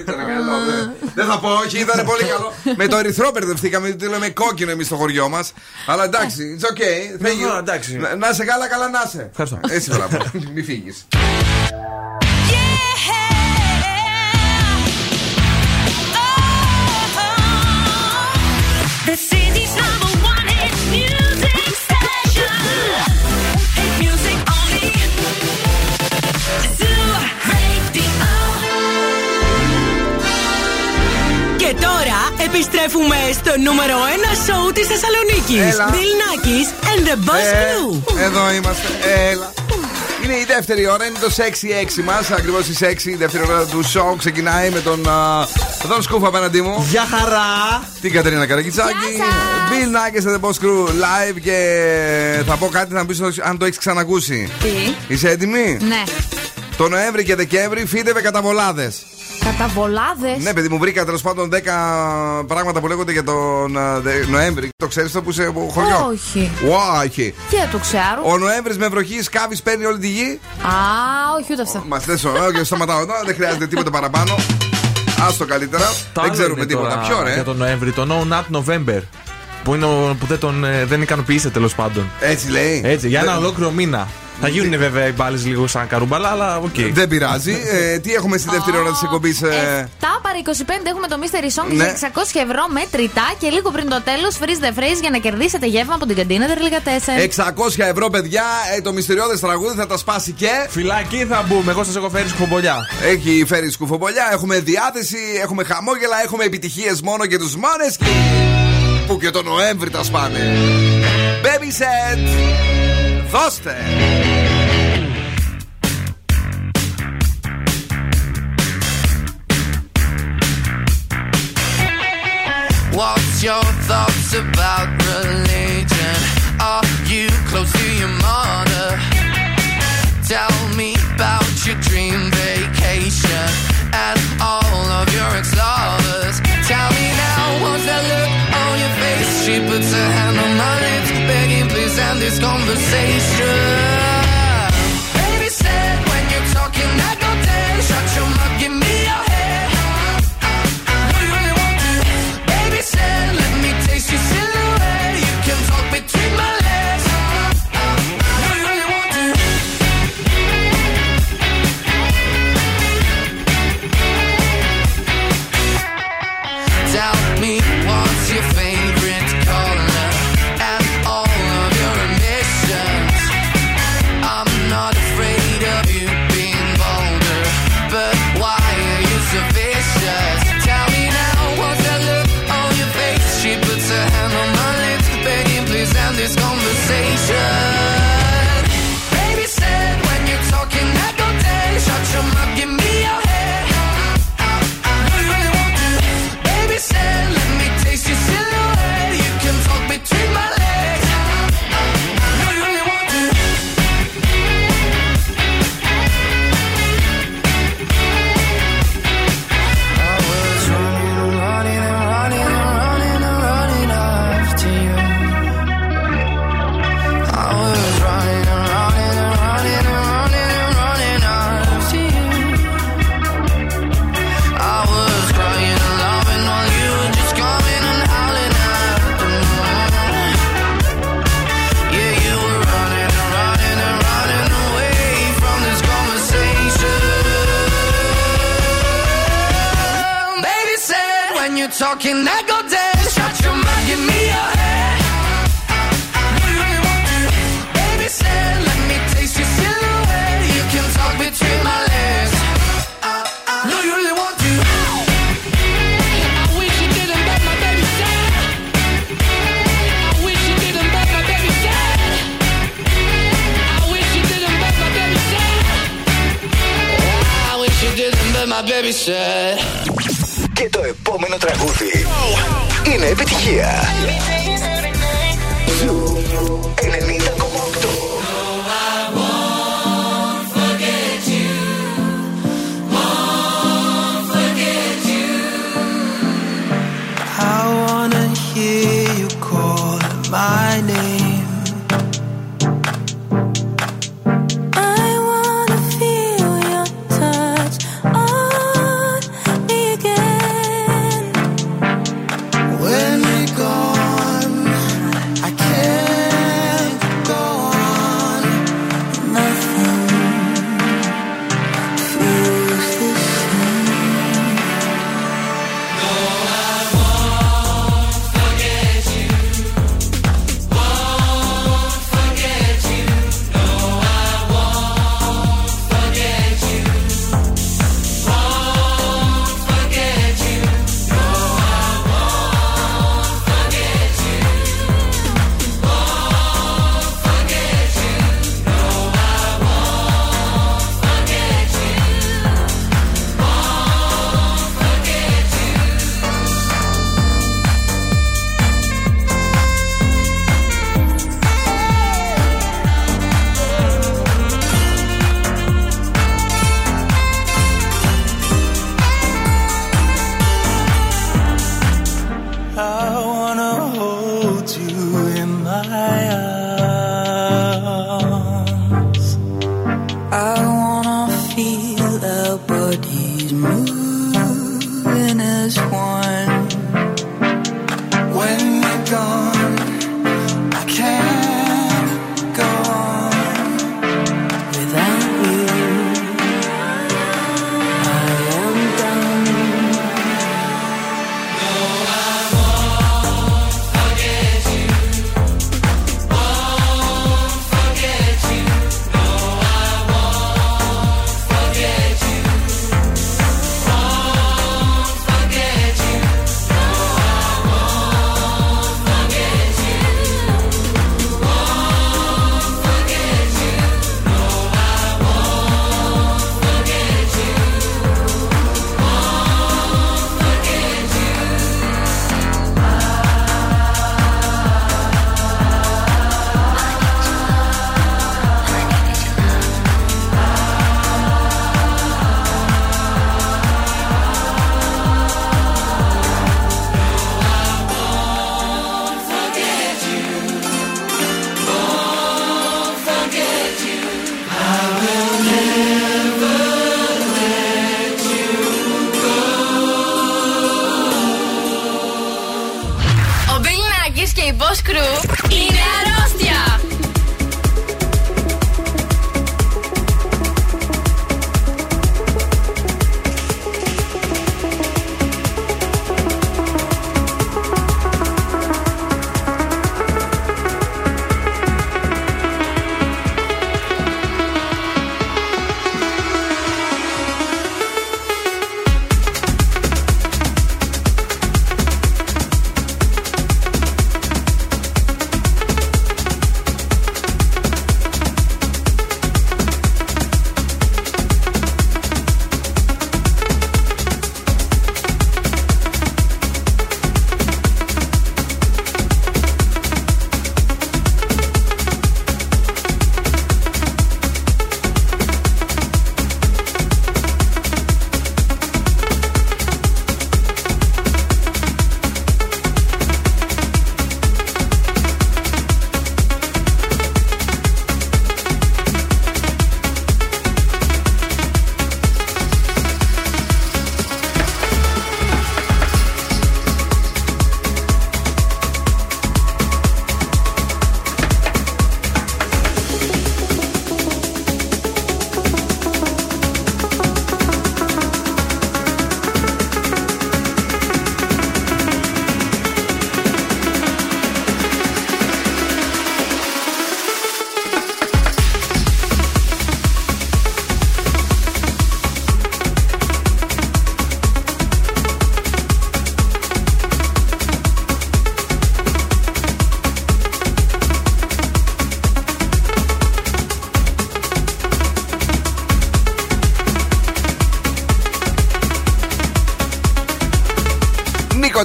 Ήταν καλό, ναι. Δεν θα πω, όχι, ήταν πολύ καλό. Με το ερυθρό μπερδευτήκαμε, γιατί λέμε κόκκινο εμείς στο χωριό μας. Αλλά εντάξει, it's okay. Thank you. Ναι, εντάξει. Να- Να σε καλά, καλά να σε. Ευχαριστώ. Έτσι, μπράβο. Μη φύγεις. Επιστρέφουμε στο νούμερο 1 σοου της Θεσσαλονίκης. Έλα. Bill Nackis and the Boss Ε, Crew. Εδώ είμαστε. Έλα. Είναι η δεύτερη ώρα, είναι το 6-6 μας. Ακριβώς η 6, η δεύτερη ώρα του show ξεκινάει με τον α, Δον Σκούφ απέναντί μου. Γεια χαρά! Την Κατερίνα Καρακιτσάκη. Bill Nackis and the Boss Crew live και θα πω κάτι να πεις αν το έχεις ξανακούσει. Τι; Είσαι έτοιμη; Ναι. Το Νοέμβρη και Δεκέμβρη φύτευε κατά βολάδε. Καταβολάδες. Ναι, παιδί μου, βρήκα τέλος πάντων 10 πράγματα που λέγονται για τον α, Δε- Νοέμβρη. Το ξέρεις το που είσαι από χωριό; Όχι. Όχι. Τι το ξέρω. Ο Νοέμβρης με βροχή σκάβεις, παίρνει όλη τη γη; Α, όχι ούτε αυτό. Μα θες και σταματάω εδώ, δεν χρειάζεται τίποτα παραπάνω. Άστο καλύτερα. Το δεν άλλο ξέρουμε είναι τίποτα. τώρα Ποιο ρε; Για τον Νοέμβρη, το No Nut November. Που, είναι ο, που δεν, τον, ε, δεν ικανοποιήσε τέλος πάντων. Έτσι λέει. Έτσι, για ένα Δεν- ολόκληρο μήνα. Θα γίνουν βέβαια οι μπάλες λίγο σαν καρούμπαλα, αλλά οκ. Δεν πειράζει. Ε, τι έχουμε στη δεύτερη ώρα της εκπομπής. Ε, 7 παρα 25 έχουμε το Mystery Song Ναι. για 600 ευρώ μετρητά και λίγο πριν το τέλος freeze the phrase για να κερδίσετε γεύμα από την καντίνα Ντερλικατέσεν. 600 ευρώ, παιδιά. Ε, το μυστηριώδες τραγούδι θα τα σπάσει και. Φυλακή θα μπούμε. Εγώ σας έχω φέρει σκουμπολιά. Έχει φέρει σκουφομπολιά, έχουμε διάθεση, έχουμε χαμόγελα, έχουμε επιτυχίες μόνο και τους Måneskin που και το Νοέμβρη τα σπάνε. Baby set, δώστε. What's your thoughts about religion? Are you close to your mother? Tell me about your dream vacation and all of your ex-lovers. Tell me now, She puts her hand on my lips, begging please end this conversation.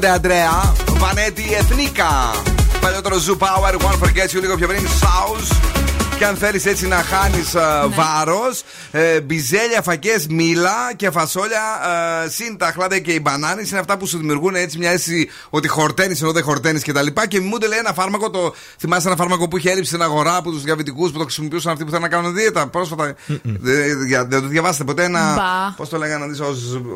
Νίκο Ντεαντρέα, Βανέτη Εθνίκα. Παλιότερο Zoo Power, One Forgets You, λίγο πιο πριν, South. Και αν θέλεις έτσι να χάνεις Ναι. βάρος, ε, μπιζέλια, φακές, μήλα και φασόλια, ε, συν τα χλάδια και οι μπανάνες είναι αυτά που σου δημιουργούν έτσι μια αίσθηση ότι χορταίνεις ενώ δεν χορταίνεις κτλ. Και, και μιμούνται λέει ένα φάρμακο, το θυμάσαι ένα φάρμακο που είχε έλλειψη στην αγορά από τους διαβητικούς που το χρησιμοποιούσαν αυτοί που θέλουν να κάνουν δίαιτα; Πρόσφατα. Δεν για- δεν το διαβάσατε ποτέ ένα. Μπα. Πώς το λέγανε να δεις,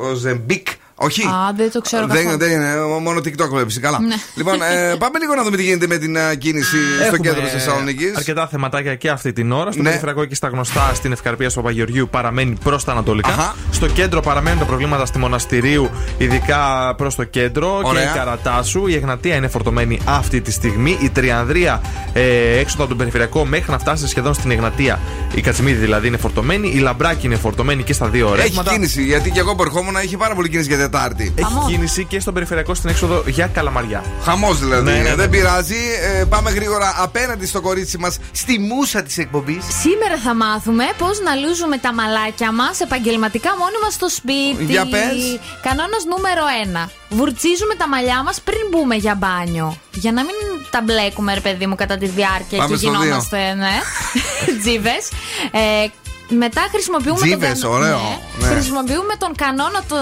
ο Ζεμπίκ. Όχι. Α, δεν το ξέρω Δεν, καθόλου. δεν είναι, μόνο TikTok βλέπεις. Καλά. Ναι. Λοιπόν, ε, πάμε λίγο να δούμε τι γίνεται με την ε, κίνηση στο Έχουμε κέντρο της Θεσσαλονίκης. Αρκετά θεματάκια και αυτή την ώρα. Στο Ναι. περιφερειακό και στα γνωστά στην Ευκαρπία του Παπαγεωργίου παραμένει προς τα ανατολικά. Αχα. Στο κέντρο παραμένουν τα προβλήματα στη Μοναστηρίου, ειδικά προς το κέντρο Ωραία. και η Καρατάσου. Η Εγνατία είναι φορτωμένη αυτή τη στιγμή. Η Τριανδρία ε, έξω από τον περιφερειακό μέχρι να φτάσει σχεδόν στην Εγνατία. Η Κατσιμίδη δηλαδή είναι φορτωμένη. Η Λαμπράκη είναι φορτωμένη και στα δύο Έχει ρεύματα. κίνηση, γιατί και εγώ που ερχόμουν έχει πάρα πολύ κίνηση για Τετάρτη. Έχει κίνηση και στον περιφερειακό στην έξοδο για Καλαμαριά. Χαμός δηλαδή. Ναι, ναι, ναι. Δεν πειράζει. Ε, πάμε γρήγορα απέναντι στο κορίτσι μας, στη μουσα της εκπομπής. Σήμερα θα μάθουμε πώς να λούζουμε τα μαλάκια μας επαγγελματικά μόνοι μας στο σπίτι. Για πες. Κανόνας νούμερο 1. Βουρτσίζουμε τα μαλλιά μας πριν μπούμε για μπάνιο. Για να μην τα μπλέκουμε, ρε παιδί μου, κατά τη διάρκεια Πάμε και στο γινόμαστε, ναι. [laughs] Τζίβες. Ε, μετά χρησιμοποιούμε Τζίβες, τον, ωραίο. Ναι. Ναι. χρησιμοποιούμε τον κανόνα του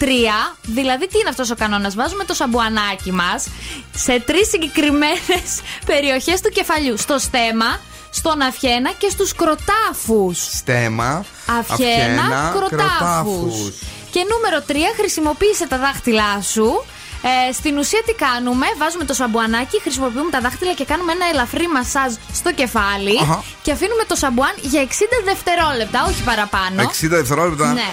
3. Δηλαδή, τι είναι αυτός ο κανόνας; Βάζουμε το σαμπουανάκι μας σε τρεις συγκεκριμένες [laughs] περιοχές του κεφαλιού. Στο στέμα, στον αυχένα και στους κροτάφους. Στέμα. Αυχένα, κροτάφους. Και νούμερο 3, χρησιμοποίησε τα δάχτυλά σου. Ε, στην ουσία τι κάνουμε, βάζουμε το σαμπουανάκι, χρησιμοποιούμε τα δάχτυλα και κάνουμε ένα ελαφρύ μασάζ στο κεφάλι Αχα. και αφήνουμε το σαμπουάν για 60 δευτερόλεπτα, όχι παραπάνω. 60 δευτερόλεπτα. Ναι.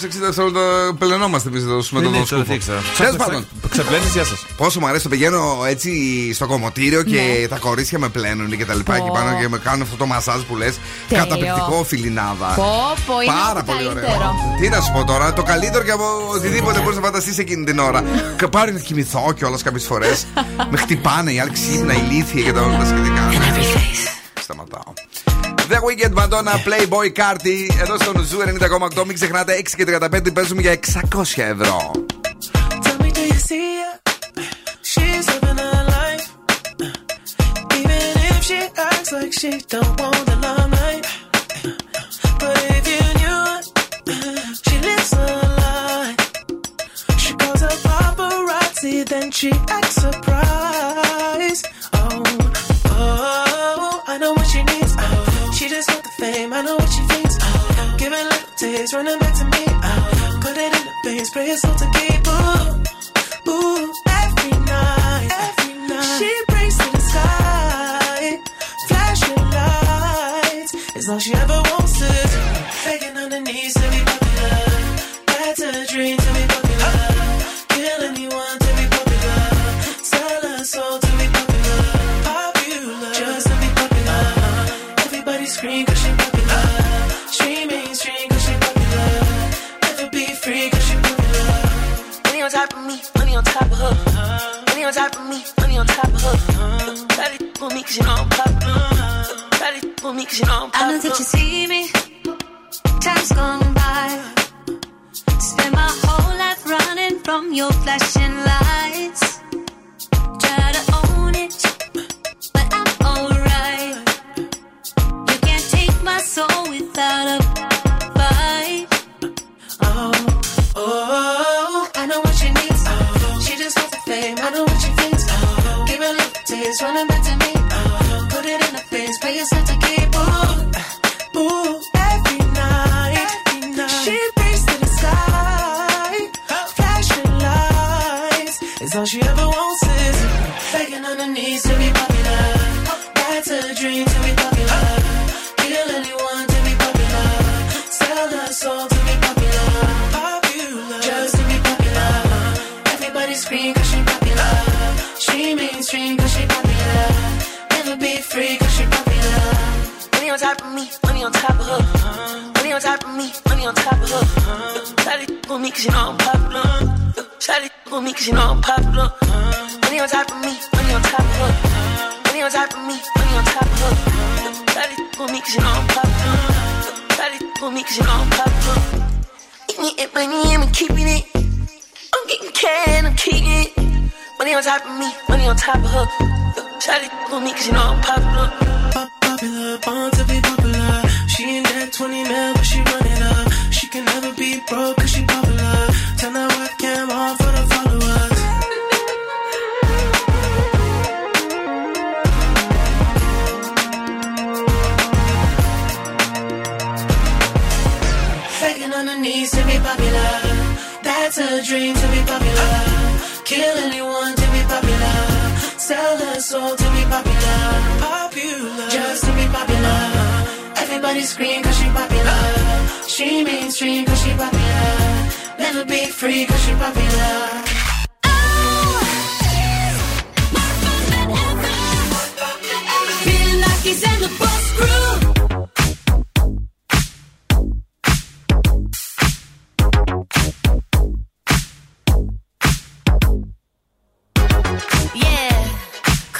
Σε 60 δευτερόλεπτα πλενόμαστε εμείς εδώ με Δεν τον είναι, τώρα σκούφο. τι ήξερα. Τέλος Ψάχνω, πάντων. Ξεπλένει, γεια σας. Πόσο μου αρέσει το πηγαίνω έτσι στο κομμωτήριο και Ναι. τα κορίτσια με πλένουν και τα λοιπά. Πω. Εκεί πάνω και με κάνουν αυτό το μασάζ που λες. Τέλειο. Καταπληκτικό φιλινάδα. Πω, πω, είναι Πάρα ό,τι πολύ καλύτερο. ωραίο. Τι να σου πω τώρα, το καλύτερο και από οτιδήποτε μπορείς να φανταστείς εκείνη την ώρα. [laughs] Και πάρει να κοιμηθώ κιόλας κάποιες φορές. με χτυπάνε οι άλλοι ξύπνα, ηλίθεια και τα όλα τα σχετικά. Σταματάω. The Weeknd Madonna Playboi Carti εδώ στο Zoo 90,8. Μην ξεχνάτε 6 και 35 παίζουμε για 600 ευρώ. Tell me, do you see her? She's living her life. Even if she acts like she don't want the limelight.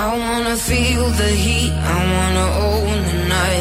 I wanna feel the heat, I wanna own.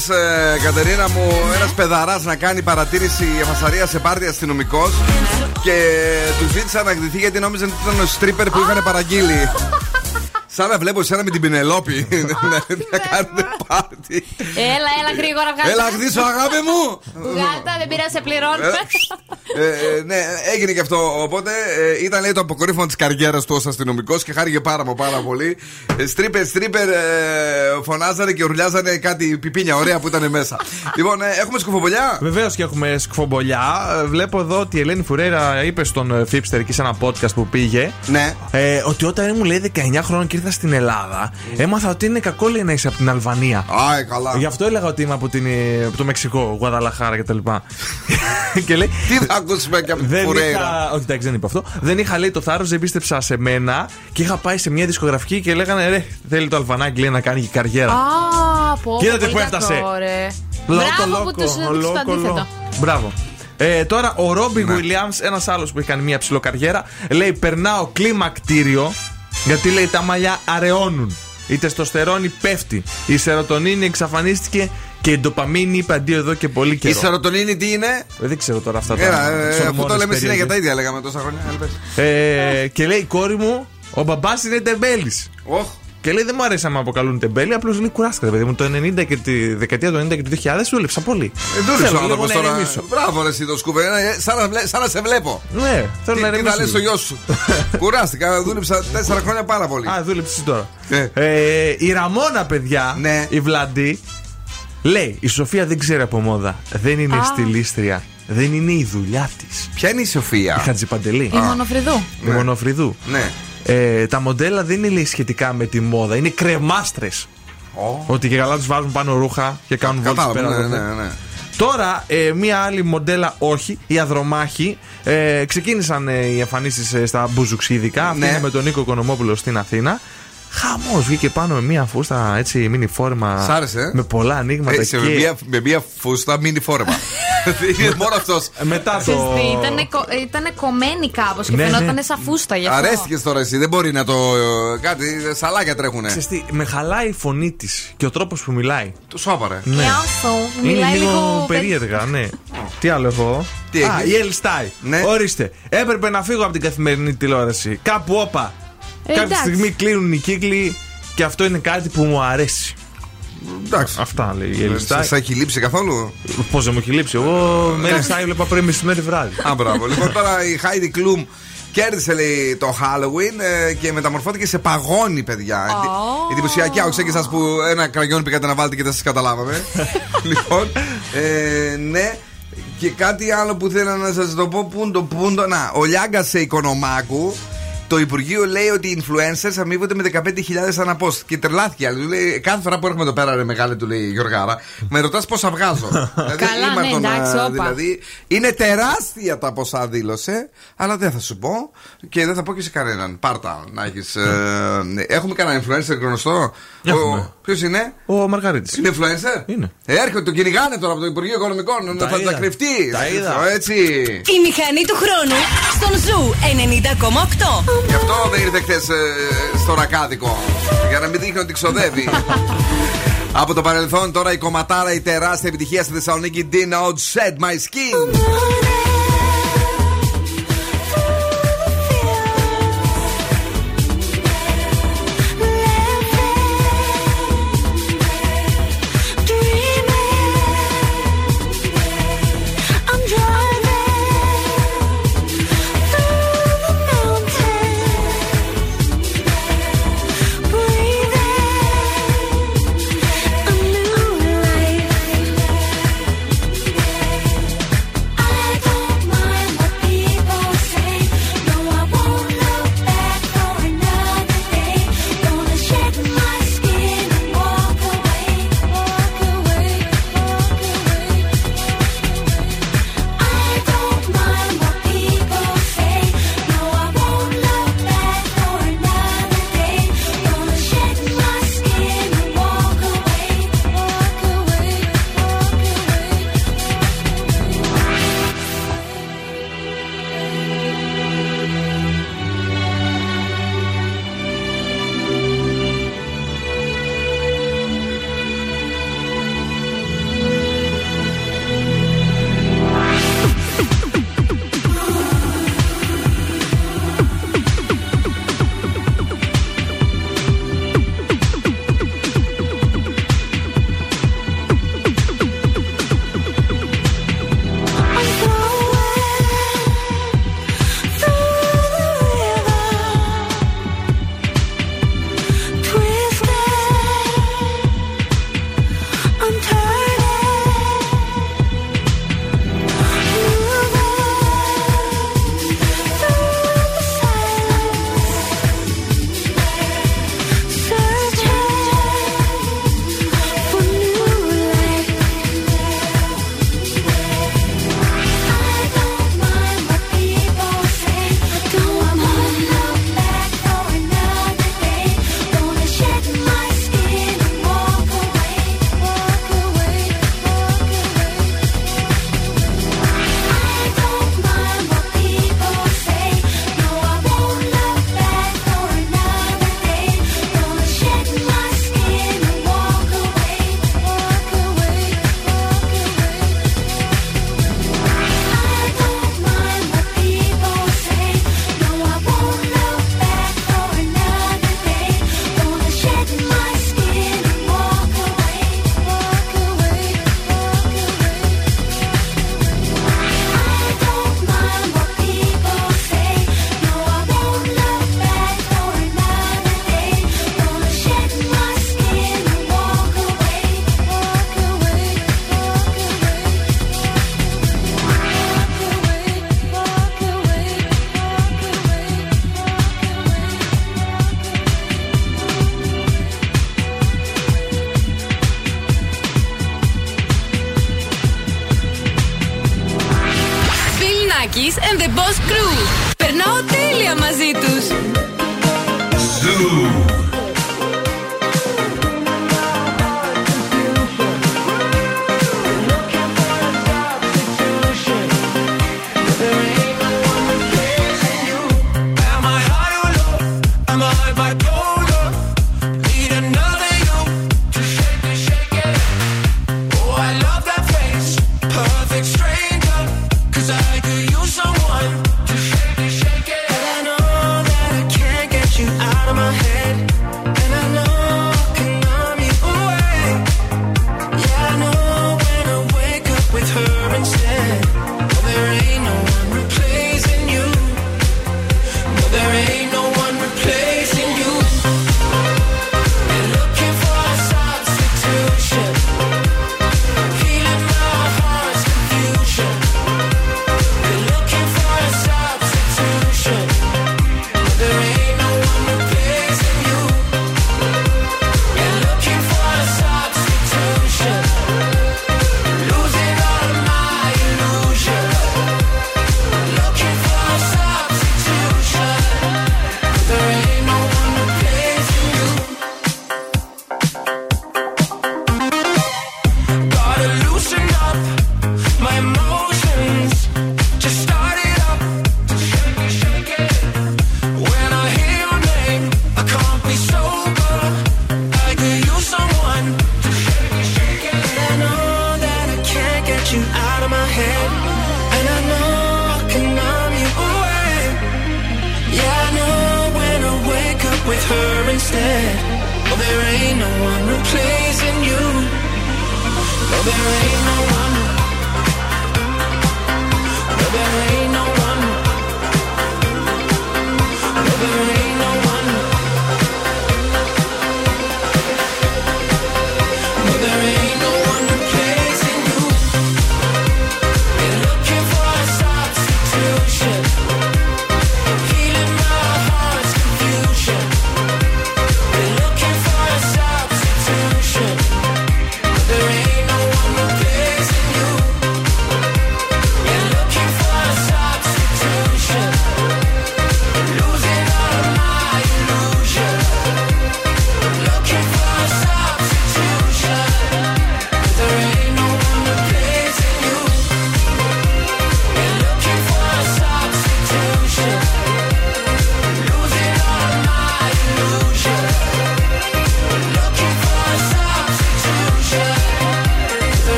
Πήγε που λε, Κατερίνα μου, ένας παιδαρά να κάνει παρατήρηση φασαρία σε πάρτι αστυνομικός και του ζήτησα να εκδηθεί γιατί νόμιζαν ότι ήταν ο στρίπερ που είχαν παραγγείλει. Σαν να βλέπω εσένα με την Πινελόπη να κάνετε πάρτι. Έλα, έλα γρήγορα βγάλτε. Έλα, γδίσω, αγάπη μου! Βγάλτε, δεν πειράζει, σε πληρώνουμε. Ε, ε, ναι, έγινε και αυτό. Οπότε ε, ήταν λέει το αποκορύφωμα της καριέρας του ως αστυνομικός και χάρηκε πάρα μα πάρα πολύ. Ε, Στρίπερ, στρίπερ, ε, φωνάζανε και ουρλιάζανε κάτι πιπίνια ωραία που ήταν μέσα. [laughs] λοιπόν, ε, έχουμε σκουφομπολιά. Βεβαίως και έχουμε σκουφομπολιά. Ε, Βλέπω εδώ ότι η Ελένη Φουρέρα είπε στον ε, Φίπστερ εκεί σε ένα podcast που πήγε. Ναι. Ε, ότι όταν ήμουν λέει 19 χρόνων και ήρθα στην Ελλάδα, έμαθα ότι είναι κακό λέει να είσαι από την Αλβανία. Α, ε, καλά. Γι' αυτό έλεγα ότι είμαι από, την, ε, από το Μεξικό, Γουαδαλαχάρα κτλ. και λέει. Τι θα ακούσουμε και από την Δεν Φουρέρα. είχα, όχι, εντάξει, δεν είπα αυτό. Δεν είχα λέει το θάρρος, δεν πίστεψα σε μένα και είχα πάει σε μια δισκογραφική και λέγανε ρε, θέλει το Αλβανάκι λέει, να κάνει και καριέρα. Α, πω. Κοίτατε πολύ που έφτασε. κακό, ρε. Λόκο, Μπράβο λόκο, που τους ο τους το λόκο, αντίθετο. λόκο. Μπράβο. Ε, τώρα ο Ρόμπι Ναι. Williams, ένας άλλος που έχει κάνει μια ψηλοκαριέρα, λέει: Περνάω κλιμακτήριο γιατί λέει τα μαλλιά αραιώνουν. Η τεστοστερόνη πέφτει. Η σερωτονίνη εξαφανίστηκε και η ντοπαμίνη είπε αντίο εδώ και πολύ Η καιρό. σερωτονίνη τι είναι; Ε, Δεν ξέρω τώρα αυτά τα Έλα, ε, τις αφού το ορμόνες λέμε συνέχεια τα περίεργες. ίδια λέγαμε τόσα χρόνια. Έλα, πες. Ε, και λέει η κόρη μου, ο μπαμπάς είναι τεμπέλης. Οχ. Και λέει δεν μου αρέσει να με αποκαλούν τεμπέλη, απλώς λέει κουράστηκα, ρε παιδί μου. Το 90 και τη δεκαετία του 90 και του 2000 δούλεψα πολύ. Ε, δούλεψε Θέλω ο λίγο άνθρωπος να τώρα. ηρεμήσω. Μπράβο, ρε, εσύ το σκούπε. Ε, Σαν να, βλέ- σαν να σε βλέπω. Ναι, θέλω Τι, να τι ηρεμήσω. θα λες στο λίγο. γιος σου. [laughs] Κουράστηκα, δούλεψα τέσσερα χρόνια πάρα πολύ. Α, δούλεψες εσύ τώρα. Ναι. Ε, η Ραμόνα, παιδιά, Ναι. η Βλαντή, λέει: Η Σοφία δεν ξέρει από μόδα. Δεν είναι Α. στιλίστρια. Δεν είναι η δουλειά της. Ποια είναι η Σοφία; Η Χατζηπαντελή. Η Μονοφριδού. Η Μονοφριδού. Ναι. Ε, τα μοντέλα δεν είναι λέει, σχετικά με τη μόδα, είναι κρεμάστρες. Ότι και καλά τους βάζουν πάνω ρούχα και κάνουν βόλτες Κατάλαβα, πέρα. ναι, εδώ. ναι, ναι. Τώρα, ε, μία άλλη μοντέλα όχι, η Αδρομάχη. Ε, ξεκίνησαν ε, οι εμφανίσεις στα μπουζουξίδικα. Αυτή Ναι. είναι με τον Νίκο Οικονομόπουλο στην Αθήνα. Χαμός, βγήκε πάνω με μία φούστα έτσι μίνι φόρμα. Σ' άρεσε, ε; Με πολλά ανοίγματα Ε, σε και. με, μία, με μία φούστα μείνει φόρμα. [laughs] Είναι μόνο αυτός. Μετά το. Ξέρεις τι, ήτανε κο- ήτανε κομμένη κάπως και Ναι, φαινόταν ναι. σαν φούστα γι' αυτό. Αρέστηκε τώρα εσύ, δεν μπορεί να το. ε, Κάτι, σαλάκια τρέχουνε. Ξέρεις τι, με χαλάει η φωνή της και ο τρόπος που μιλάει. Του σώπαρε. Ναι. Γεια σου. Είναι Μιλάει λίγο λίγο περίεργα, ναι. Τι άλλο έχω; Τι Α, έχεις; η Ελ Στάι. Ναι. Ορίστε. Έπρεπε να φύγω από την καθημερινή τηλεόραση. Κάπου όπα. Ε, Κάποια εντάξει. στιγμή κλείνουν οι κύκλοι και αυτό είναι κάτι που μου αρέσει. Εντάξει. Αυτά λέει η Ελ Στάι. Σας έχει λείψει καθόλου; Πώς δεν μου έχει λείψει; Εγώ με Ελ Στάι βλέπα πριν μεσημέρι βράδυ. Α, μπράβο. λοιπόν, τώρα η Heidi Klum κέρδισε λέει, το Halloween ε, και μεταμορφώθηκε σε παγόνι, παιδιά. Oh. Εντυπωσιακά, όχι σαν και εσά που ένα κραγιόν πήγατε να βάλετε και δεν σας καταλάβαμε. [laughs] λοιπόν, ε, ναι. Και κάτι άλλο που θέλω να σας το πω. Πούντο, πούντο. Να, ο Λιάγκα σε οικονομάκου. Το Υπουργείο λέει ότι οι influencers αμείβονται με 15.000 ανά post. Και τρελάθηκε. άλλη. Του λέει, κάθε φορά που έρχομαι εδώ πέρα, ρε μεγάλη, του λέει η Γιωργάρα, με ρωτάς πόσα βγάζω. [laughs] δηλαδή, Καλά, ναι, ήμαρτον, εντάξει, α, όπα. δηλαδή, είναι τεράστια τα ποσά δήλωσε, αλλά δεν θα σου πω και δεν θα πω και σε κανέναν. Πάρτα να έχεις. έχουμε κανένα influencer γνωστό; Έχουμε. Ποιος είναι; Ο Μαργαρίτης. Είναι influencer? Είναι. Ε, έρχεται, το κυνηγάνε τώρα από το Υπουργείο Οικονομικών. Τα θα είδα. τα κρυφτεί. Τα είδα. Έτσι. Η μηχανή του χρόνου στον Zoo 90,8. Γι' αυτό δεν ήρθε χθες στο ρακάδικο. Για να μην δείχνει ότι ξοδεύει. [laughs] Από το παρελθόν τώρα η κομματάρα η τεράστια επιτυχία στη Θεσσαλονίκη Dina Out Set My Skin.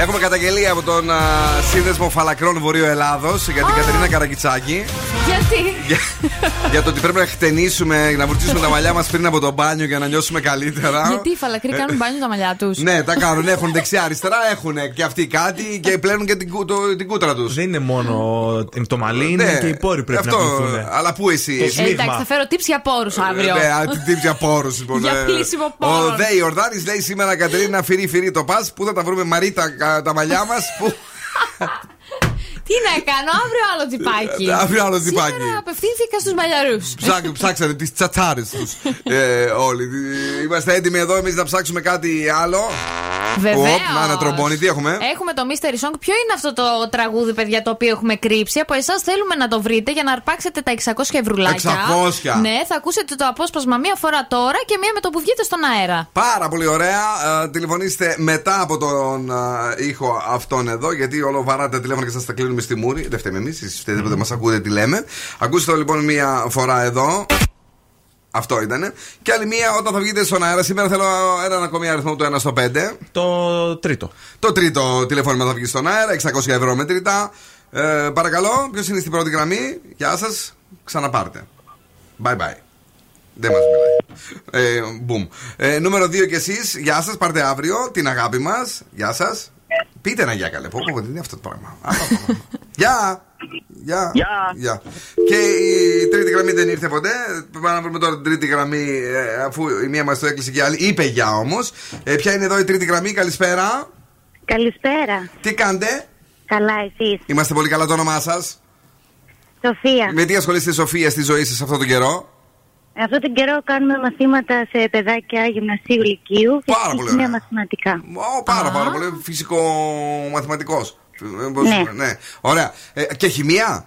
ever Έχουμε καταγγελία από τον α, Σύνδεσμο Φαλακρών Βορείου Ελλάδος για την Κατερίνα Καρακιτσάκη. Γιατί; για, για το ότι πρέπει να χτενίσουμε, να βουρτίσουμε τα μαλλιά μας πριν από το μπάνιο για να νιώσουμε καλύτερα. Γιατί οι φαλακροί κάνουν μπάνιο τα μαλλιά τους; Ναι, τα κάνουν. Έχουν δεξιά-αριστερά, έχουν και αυτοί κάτι και πλένουν και την, κου- το- την κούτρα τους. Δεν είναι μόνο το μαλλί, είναι Ναι, και οι πόροι πρέπει αυτό, να πληθούν. Αλλά πού εσύ. Το εσύ- Ε, εντάξει, θα φέρω tips για πόρους αύριο. Ναι, α, τι τύπια πόρους λοιπόν. Για ε. πλύσιμο Ο πόρων. Δέη Ορδάνης λέει σήμερα Κατερίνα φυρί φυρί το πας. Πού θα τα βρούμε Μαρίτα κα- τα μαλλιά μα. Πού. Τι να κάνω, αύριο άλλο τυπάκι. Ε, αύριο άλλο τυπάκι. Σήμερα απευθύνθηκα στους μαλλιαρούς. Ψάξ- Ψάξατε τις τσατσάρες τους ε, όλοι. Είμαστε έτοιμοι εδώ εμείς να ψάξουμε κάτι άλλο. Βεβαίως. Οπ, Να είναι τρομπόνι, τι έχουμε; Έχουμε το Mystery Song. Ποιο είναι αυτό το τραγούδι, παιδιά, το οποίο έχουμε κρύψει; Από εσάς θέλουμε να το βρείτε για να αρπάξετε τα 600 ευρουλάκια. 600. Ναι, θα ακούσετε το απόσπασμα μία φορά τώρα και μία με το που βγείτε στον αέρα. Πάρα πολύ ωραία. Ε, τηλεφωνήστε μετά από τον ε, ήχο αυτόν εδώ, γιατί όλο βαράτε τα τηλέφωνα και σας τα κλείνουμε στη μούρη. Δεν φταίμε εμείς, εσείς φταίτε που δεν μας ακούτε τι λέμε. Ακούστε το λοιπόν μία φορά εδώ. Αυτό ήταν. Και άλλη μία όταν θα βγείτε στον αέρα. Σήμερα θέλω έναν ακόμη αριθμό του 1 στο 5. Το τρίτο. Το τρίτο τηλεφώνημα θα βγει στον αέρα. 600 ευρώ μετρητά. Ε, παρακαλώ, ποιος είναι στην πρώτη γραμμή; Γεια σας. Ξαναπάρτε. Bye bye. Δεν μας μιλάει. Ε, boom. Ε, νούμερο 2 κι εσείς. Γεια σας, πάρτε αύριο την αγάπη μας. Γεια σας. Πείτε ένα γεια καλέ. Πω, πω, τι είναι αυτό το πράγμα. Άλλο πράγμα. Γεια. Γεια. Γεια. Και η τρίτη γραμμή δεν ήρθε ποτέ. Πάμε να βρούμε τώρα την τρίτη γραμμή, ε, αφού η μία μας το έκλεισε και η άλλη. Είπε γεια όμως. Ε, ποια είναι εδώ η τρίτη γραμμή, καλησπέρα. Καλησπέρα. Τι κάνετε, Καλά, εσείς; Είμαστε πολύ καλά το όνομά σας. Σοφία. Με τι ασχολείστε, Σοφία, στη ζωή σας αυτόν τον καιρό; Αυτό τον καιρό κάνουμε μαθήματα σε παιδάκια γυμνασίου λυκείου. Πάρα φυσική πολύ χημεία ωραία. μαθηματικά. Ω, πάρα, πάρα πολύ φυσικό μαθηματικός. Ναι. ναι. Ωραία. Ε, και χημεία;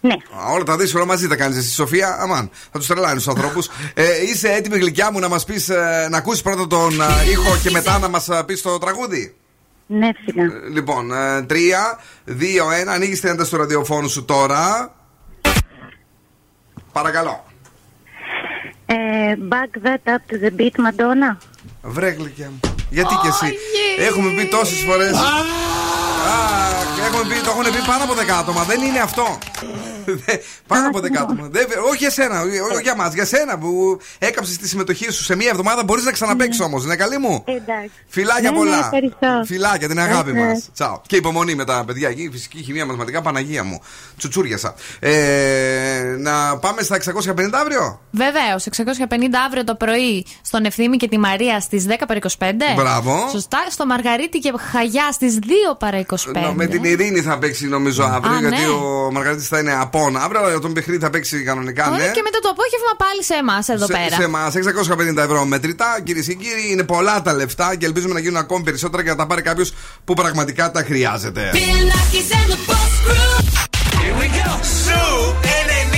Ναι. Α, Όλα τα δύσκολα μαζί τα κάνεις εσύ, Σοφία; Αμάν. Θα τους τρελάνεις τους ανθρώπους. ε, είσαι έτοιμη, γλυκιά μου, να μας πεις, να ακούσεις πρώτα τον ε, ήχο και μετά να μας πεις το τραγούδι; Ναι, φυσικά. Ε, Λοιπόν, 3, 2, 1. Ανοίγεις την ένταση του ραδιοφώνου σου τώρα. Παρακαλώ. Ε, back that up to the beat, Madonna. Βρε γλυκιά μου. Γιατί και εσύ; Έχουμε πει τόσες φορές. Έχουμε πει, το έχουν πει πάνω από 10 άτομα. Δεν είναι αυτό. Δε- πάνω από 10 άτομα. Δεν- όχι για σένα, όχι για μας. Για σένα που έκαψες τη συμμετοχή σου σε μία εβδομάδα. Μπορείς να ξαναπέξει όμως. Είναι καλή μου. Εντάξει. Φιλάκια Ναι, πολλά. ναι, ευχαριστώ. Φιλάκια, την αγάπη Ευχαριστώ. μας. Τσαο. Και υπομονή με τα παιδιά εκεί, φυσική χημεία, μαθηματικά, Παναγία μου. Τσουτσούριασα. Ε, να πάμε στα 650 αύριο; Βεβαίως, 650 αύριο το πρωί στον Ευθύμη και τη Μαρία στις 10 παρα 25. Μπράβο. Σωστά. Στο Μαργαρίτη και Χαγιά στις 2 παρα 25. Νο- Με την Ειρήνη θα παίξει νομίζω αύριο, Α, γιατί ναι. ο Μαργαρίτης θα είναι απόν αύριο, αλλά τον Παιχνίδι θα παίξει κανονικά, Ωραία, ναι. και μετά το απόγευμα πάλι σε εμάς εδώ σε, πέρα. σε εμάς, 650 ευρώ μετρητά, κυρίες και κύριοι, είναι πολλά τα λεφτά και ελπίζουμε να γίνουν ακόμη περισσότερα και να τα πάρει κάποιος που πραγματικά τα χρειάζεται. Σου 90,8.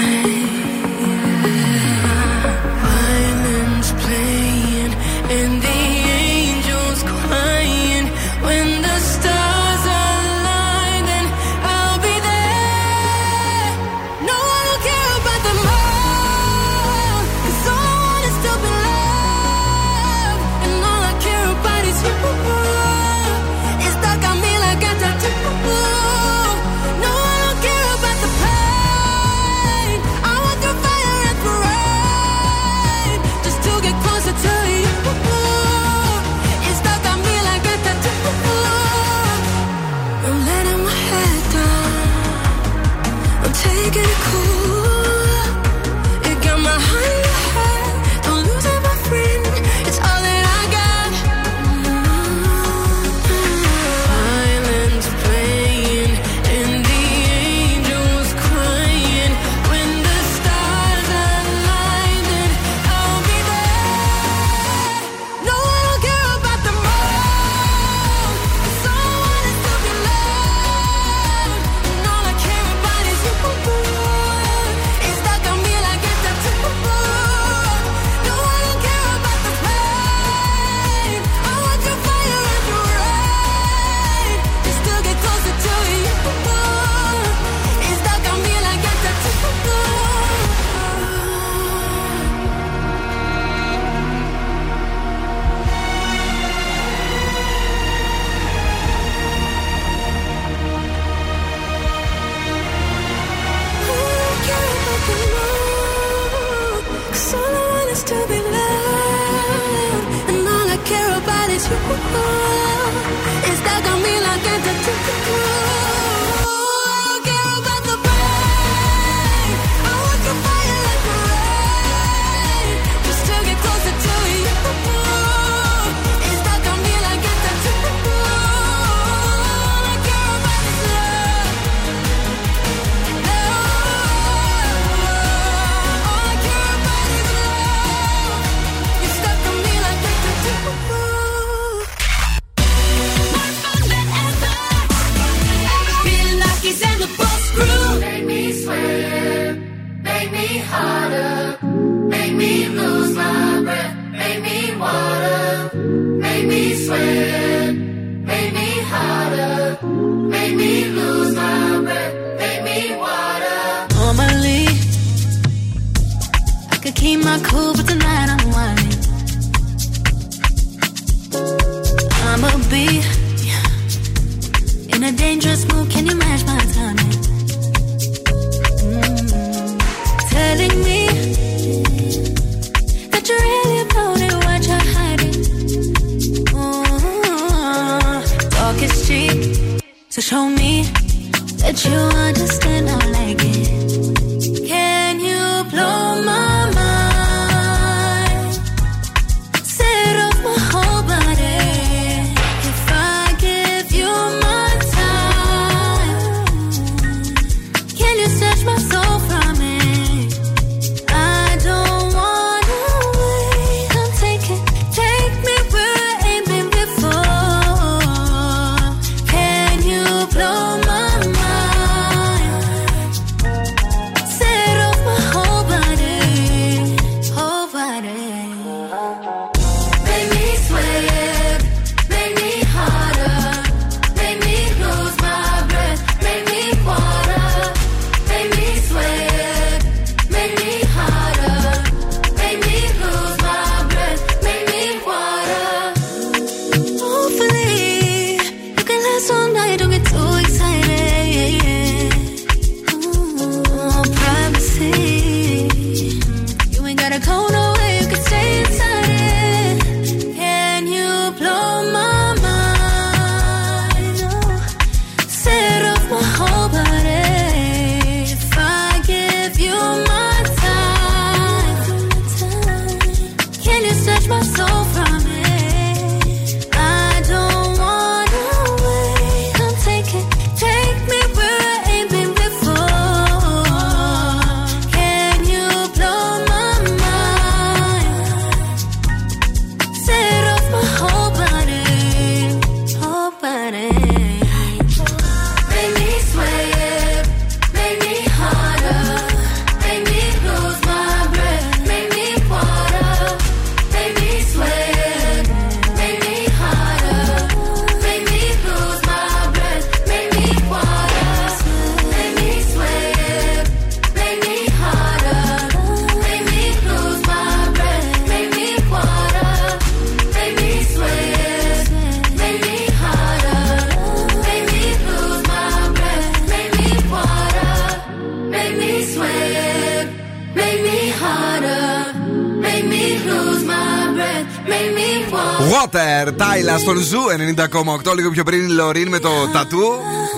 λεπτό λίγο πιο πριν, Λωρίν με το τατού.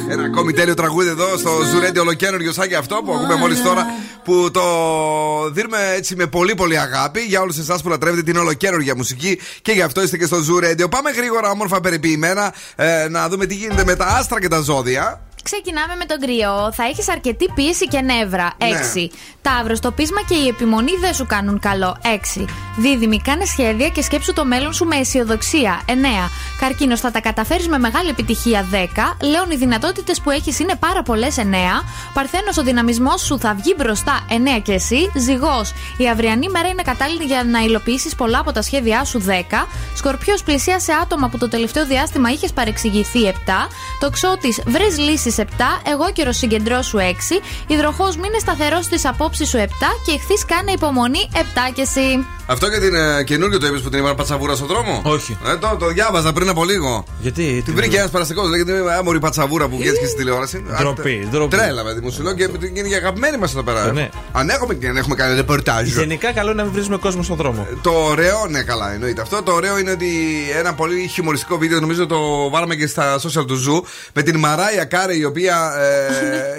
Ένα ακόμη τέλειο τραγούδι εδώ στο Ζουρέντι Ολοκένουργιο σαν και αυτό που ακούμε μόλις τώρα. Που το δίνουμε έτσι με πολύ πολύ αγάπη για όλους εσάς που λατρεύετε την για μουσική και γι' αυτό είστε και στο Ζουρέντιο. Πάμε γρήγορα, όμορφα περιποιημένα, ε, να δούμε τι γίνεται με τα άστρα και τα ζώδια. Ξεκινάμε με τον κρυό. Θα έχεις αρκετή πίεση και νεύρα. 6. Ναι. Ταύρος, το πείσμα και η επιμονή δεν σου κάνουν καλό. 6. Δίδυμη, κάνε σχέδια και σκέψου το μέλλον σου με αισιοδοξία. 9. Καρκίνος, θα τα καταφέρεις με μεγάλη επιτυχία. 10. Λέων, οι δυνατότητες που έχεις είναι πάρα πολλές. 9. Παρθένος, ο δυναμισμός σου θα βγει μπροστά. 9 και εσύ. Ζυγός, η αυριανή μέρα είναι κατάλληλη για να υλοποιήσεις πολλά από τα σχέδιά σου. 10. Σκορπιό, πλησίασε άτομα που το τελευταίο διάστημα είχες παρεξηγηθεί. 7. Τοξότη, βρες λύσεις 7, εγώ καιρο συγκεντρώ σου 6, υδροχός μείνε σταθερός στις απόψεις σου 7 και εχθείς κάνε υπομονή 7 και εσύ. Αυτό και την ε, καινούργια το είπες που την είπα πατσαβούρα στον δρόμο; Όχι. Ε, το, το διάβαζα πριν από λίγο. Γιατί. Την βρήκε ένας περαστικός. Λέγεται μωρή πατσαβούρα που βγαίνει και στην τηλεόραση. Ντροπή. Τρέλα με δημοσιογράφο και είναι αγαπημένη μας εδώ πέρα. Ε, ναι. Αν έχουμε έχουμε κάνει ρεπορτάζ. Γενικά καλό είναι να μην βρίσκουμε κόσμο στον δρόμο. Ε, το ωραίο, ναι, καλά εννοείται αυτό. Το ωραίο είναι ότι ένα πολύ χιουμοριστικό βίντεο νομίζω το βάλαμε και στα social του Ζου με την Μαράια Κάρεϊ η οποία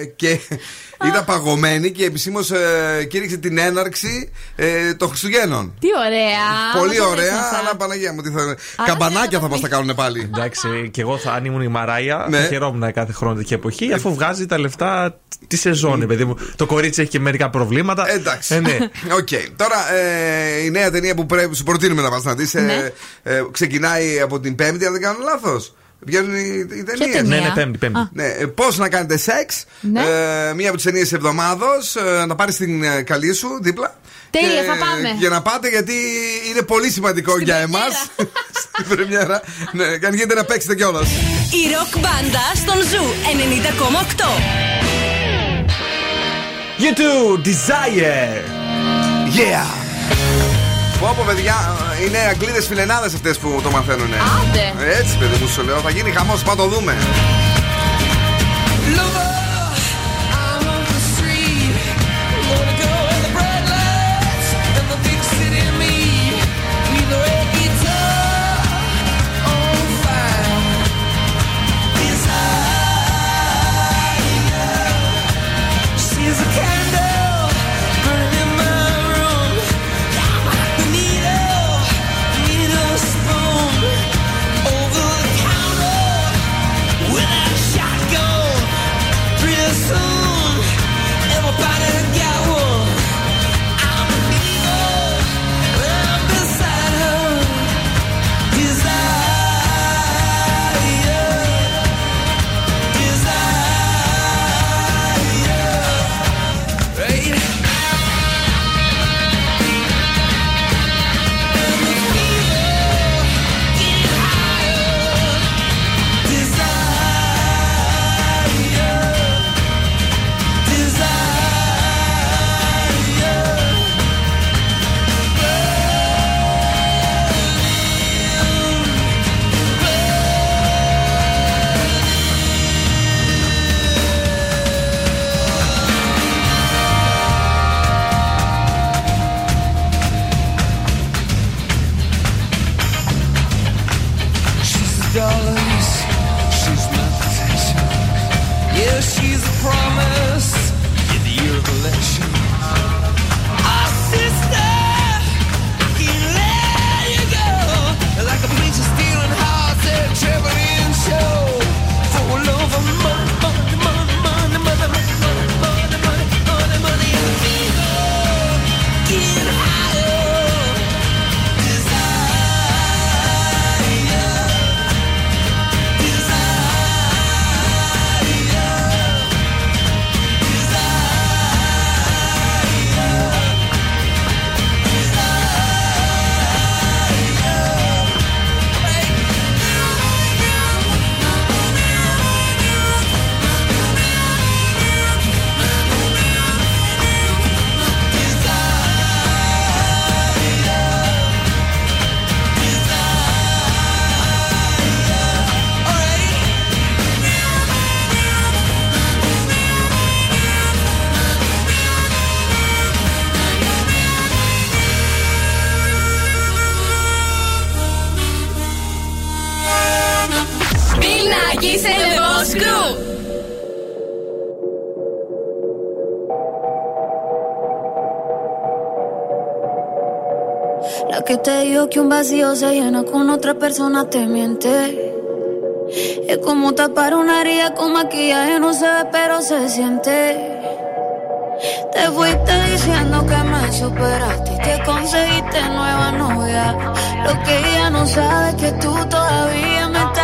ε, και ήταν παγωμένη και επισήμως ε, κήρυξε την έναρξη ε, των Χριστουγέννων. Τι ωραία. Πολύ Μας ωραία, αρέσουν αυτά. αλλά Παναγία μου, τι θα. Καμπανάκια θα μας τα κάνουν πάλι. Εντάξει, και εγώ θα, αν ήμουν η Μαράια, Ναι. θα χαιρόμουν κάθε χρόνο τέτοια εποχή, αφού βγάζει τα λεφτά τη σεζόν, παιδί μου. Το κορίτσι έχει και μερικά προβλήματα. Εντάξει. Ε, ναι. [laughs] Οκ. Τώρα ε, η νέα ταινία που πρέπει, σου προτείνουμε να πας να δεις. Ναι. ε, ξεκινάει από την Πέμπτη, αν δεν κάνω λάθος. Βγαίνουν οι, οι ταινίες. ταινία; Ναι, ναι, Πέμπτη, Πέμπτη. Α. Ναι, πώς να κάνετε σεξ. Ναι. Ε, μία από τις ταινίες εβδομάδος. Ε, να πάρεις την ε, καλή σου δίπλα. Τέλεια, Και- θα πάμε. Για να πάτε, γιατί είναι πολύ σημαντικό για εμάς. [laughs] Στην πρεμιέρα. Ναι, και αν γίνεται να παίξετε κιόλας. Η ροκ μπάντα στον Ζου 90,8. U2 Desire. Yeah! Πω πω παιδιά, είναι Αγγλίδες φιλενάδες αυτές που το μαθαίνουν. Άντε. Έτσι, παιδί μου, σου λέω, θα γίνει χαμός, πάμε το δούμε. She's La que te dijo que un vacío se llena con otra persona te miente. Es como tapar una herida con maquillaje, no se ve, pero se siente. Te fuiste diciendo que me superaste y que conseguiste nueva novia. Lo que ella no sabe es que tú todavía me estás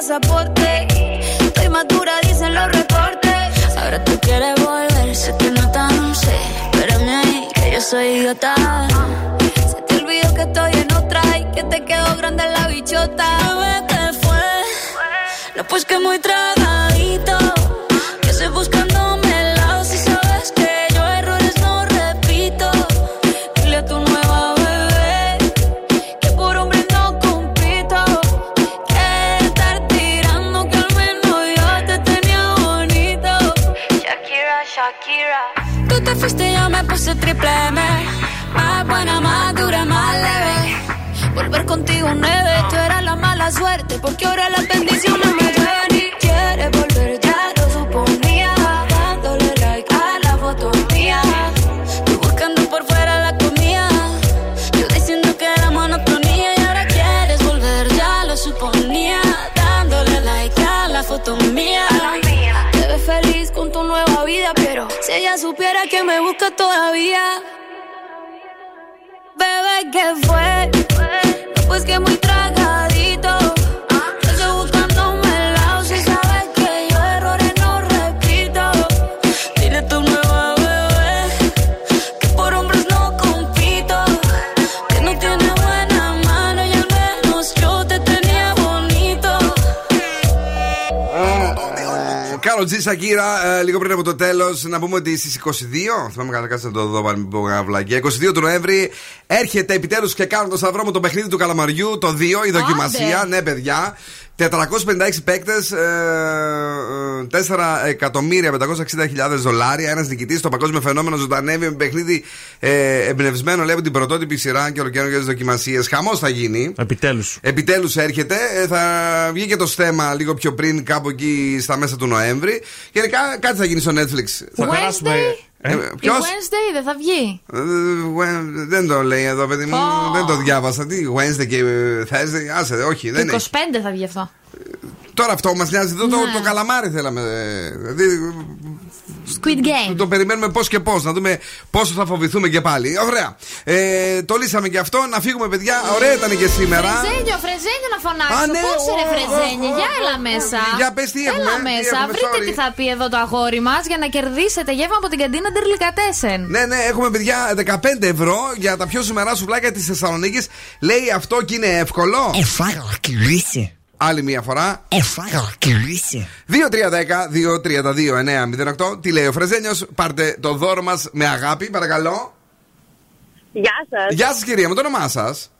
pasaporte. Estoy madura, dicen los reportes. Ahora tú quieres volver, se te nota, no sé. Espérame ahí, que yo soy idiota. Se te olvidó que estoy en otra y que te quedó grande la bichota. Bebé, ¿qué fue? No, pues que muy tragadito. Suerte. Porque ahora las bendiciones me llueven y quieres volver, ya lo suponía. Dándole like a la foto mía. Tú buscando por fuera la comida. Yo diciendo que era monotonía y ahora quieres volver, ya lo suponía. Dándole like a la foto mía. Te ves feliz con tu nueva vida, pero si ella supiera que me busca todavía. Bebé, ¿qué fue? No, pues que muy tragadito. Κάρο Τζι Σακύρα, ε, λίγο πριν από το τέλος, να πούμε ότι στις 22. Θυμάμαι καλά, κάτσε να το δω, μην πω κανένα βλακία. 22 του Νοέμβρη έρχεται επιτέλους και κάνω το σταυρό μου το παιχνίδι του Καλαμαριού, το 2, η δοκιμασία. Ναι, παιδιά. 456 παίκτες, 4.560.000 δολάρια. Ένας νικητής, το παγκόσμιο φαινόμενο ζωντανεύει με παιχνίδι ε, εμπνευσμένο, λέει, από την πρωτότυπη σειρά και ολοκαίρι για τις δοκιμασίες. Χαμός θα γίνει. Επιτέλους. Επιτέλους έρχεται. Ε, θα βγει και το στέμα λίγο πιο πριν, κάπου εκεί στα μέσα του Νοέμβρη. Γενικά κάτι θα γίνει στο Netflix. Θα Wednesday; Ε, Η ποιος; Wednesday δεν θα βγει; Ε, Wed- Δεν το λέει εδώ, παιδί μου. Ω. Δεν το διάβασα. Τι, Wednesday και ε, Thursday. Άσε, όχι, δεν Το 25 έχει. θα βγει αυτό. Τώρα αυτό μας νοιάζει. Εδώ το, Ναι. το καλαμάρι θέλαμε. ε, Δηλαδή, Squid Game. το περιμένουμε πώς και πώς. Να δούμε πόσο θα φοβηθούμε και πάλι. Ωραία. Ε, το λύσαμε και αυτό. Να φύγουμε, παιδιά. Ωραία ήταν και σήμερα. Φρεζένιο, φρεζένιο να φωνάξω. Α, ναι, Πώς ρε ω, φρεζένιο, ω, για ω, έλα ω, μέσα. Για πες τι έχουμε, Έλα τι μέσα, έχουμε, βρείτε sorry. τι θα πει εδώ το αγόρι μας για να κερδίσετε γεύμα από την καντίνα Ντερλικατέσεν. Ναι, ναι, έχουμε παιδιά 15 ευρώ για τα πιο σημερά σουβλάκια της Θεσσαλονίκης. Λέει αυτό και είναι εύκολο. Εφάγα κλείσει. Άλλη μία φορά. Εφάγα κλείσει. 2-3-10-2-32-9-08. Τι λέει ο Φρεζένιος. Πάρτε το δώρο μας με αγάπη, παρακαλώ. Γεια σας. Γεια σας, κυρία μου, το όνομά σας.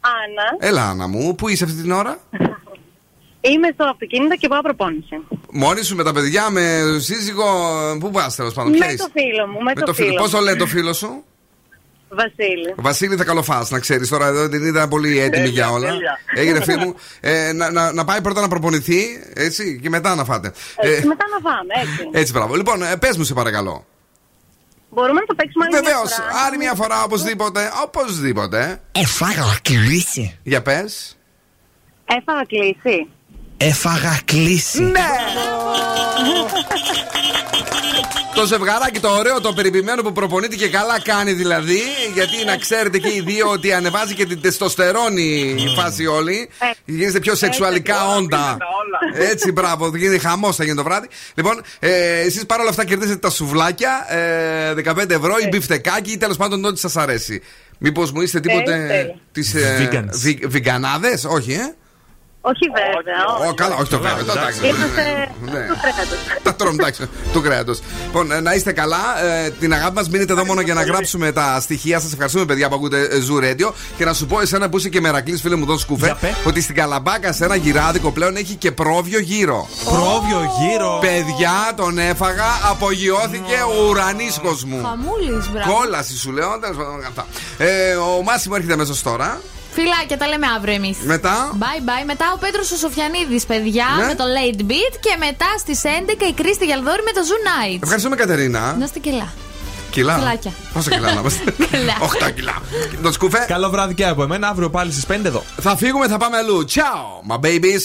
Άννα. Έλα, Άννα μου, πού είσαι αυτή την ώρα; [laughs] Είμαι στο αυτοκίνητο και πάω προπόνηση. Μόνη σου με τα παιδιά, με σύζυγο. Πού πας, τέλος πάντων, ποια Με είσαι; το φίλο μου, με, το, φίλο. Πώ το μου. λέει το φίλο σου; Βασίλη. Βασίλη θα καλοφάς, να ξέρεις. Τώρα εδώ την είδα πολύ έτοιμη Τέλεια, για όλα. τέλεια. Έγινε φίλη μου. Ε, να, να, να πάει πρώτα να προπονηθεί, έτσι, και μετά να φάτε. Έτσι, Ε, μετά να φάμε, έτσι. έτσι, μπράβο. Λοιπόν, ε, πες μου, σε παρακαλώ. Μπορούμε να το παίξουμε άλλη Βεβαίως, μια φορά. άλλη μια φορά, οπωσδήποτε. Οπωσδήποτε. Εφάγα κλείσει. Για πες. Έφαγα κλείσει. Έφαγα κλείσει. Ναι! [laughs] Το ζευγαράκι το ωραίο, το περιποιημένο που προπονείται και καλά κάνει δηλαδή. Γιατί να ξέρετε και οι δύο ότι ανεβάζει και την τεστοστερόνη η φάση όλη. Γίνεστε πιο σεξουαλικά όντα. Έτσι, μπράβο, γίνεται χαμός θα γίνει το βράδυ. Λοιπόν, ε, εσείς παρόλα αυτά κερδίσετε τα σουβλάκια, ε, 15 ευρώ ή μπιφτεκάκι ή τέλος πάντων ό,τι σας αρέσει. Μήπως μου είστε τίποτε τέλεια. τις Vegans. βιγκανάδε, όχι, ε; Όχι βέβαια. Ω, καλά, όχι το βέβαια. εντάξει. Είμαστε Ναι. του κρέατος. Τα τρώμε, εντάξει, του κρέατος. Λοιπόν, ε, να είστε καλά. Ε, την αγάπη μας μείνετε εδώ μόνο για να γράψουμε τα στοιχεία. Σας ευχαριστούμε, παιδιά που ακούτε ε, Zoo Radio. Και να σου πω, εσένα που είσαι και μερακλής, φίλε μου, εδώ σκούφε, ότι στην Καλαμπάκα σε ένα γυράδικο πλέον έχει και πρόβιο γύρο. Πρόβιο γύρο. Παιδιά, τον έφαγα, απογειώθηκε ο ουρανίσκος μου. Χαμούλης, μπράβο. Κόλαση σου λέω, τέλος πάντων, αυτά. Ε, ο Μάσιμο έρχεται αμέσως τώρα. Φιλάκια, τα λέμε αύριο εμείς. Μετά. Bye bye. Μετά ο Πέτρος ο Σοφιανίδης, παιδιά, Ναι. με το Late Beat. Και μετά στις 11 η Κρίστη Γιαλδόρη με το Zoo Night. Ευχαριστούμε, Κατερίνα. Να είστε καλά. Κιλά. Κιλάκια. Πόσα κιλά να είμαστε. [laughs] Καλά. 8 κιλά. Το σκουφέ. Καλό βράδυ και από εμένα. Αύριο πάλι στις 5 εδώ. Θα φύγουμε, θα πάμε αλλού. Ciao, my babies.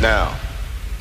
Now,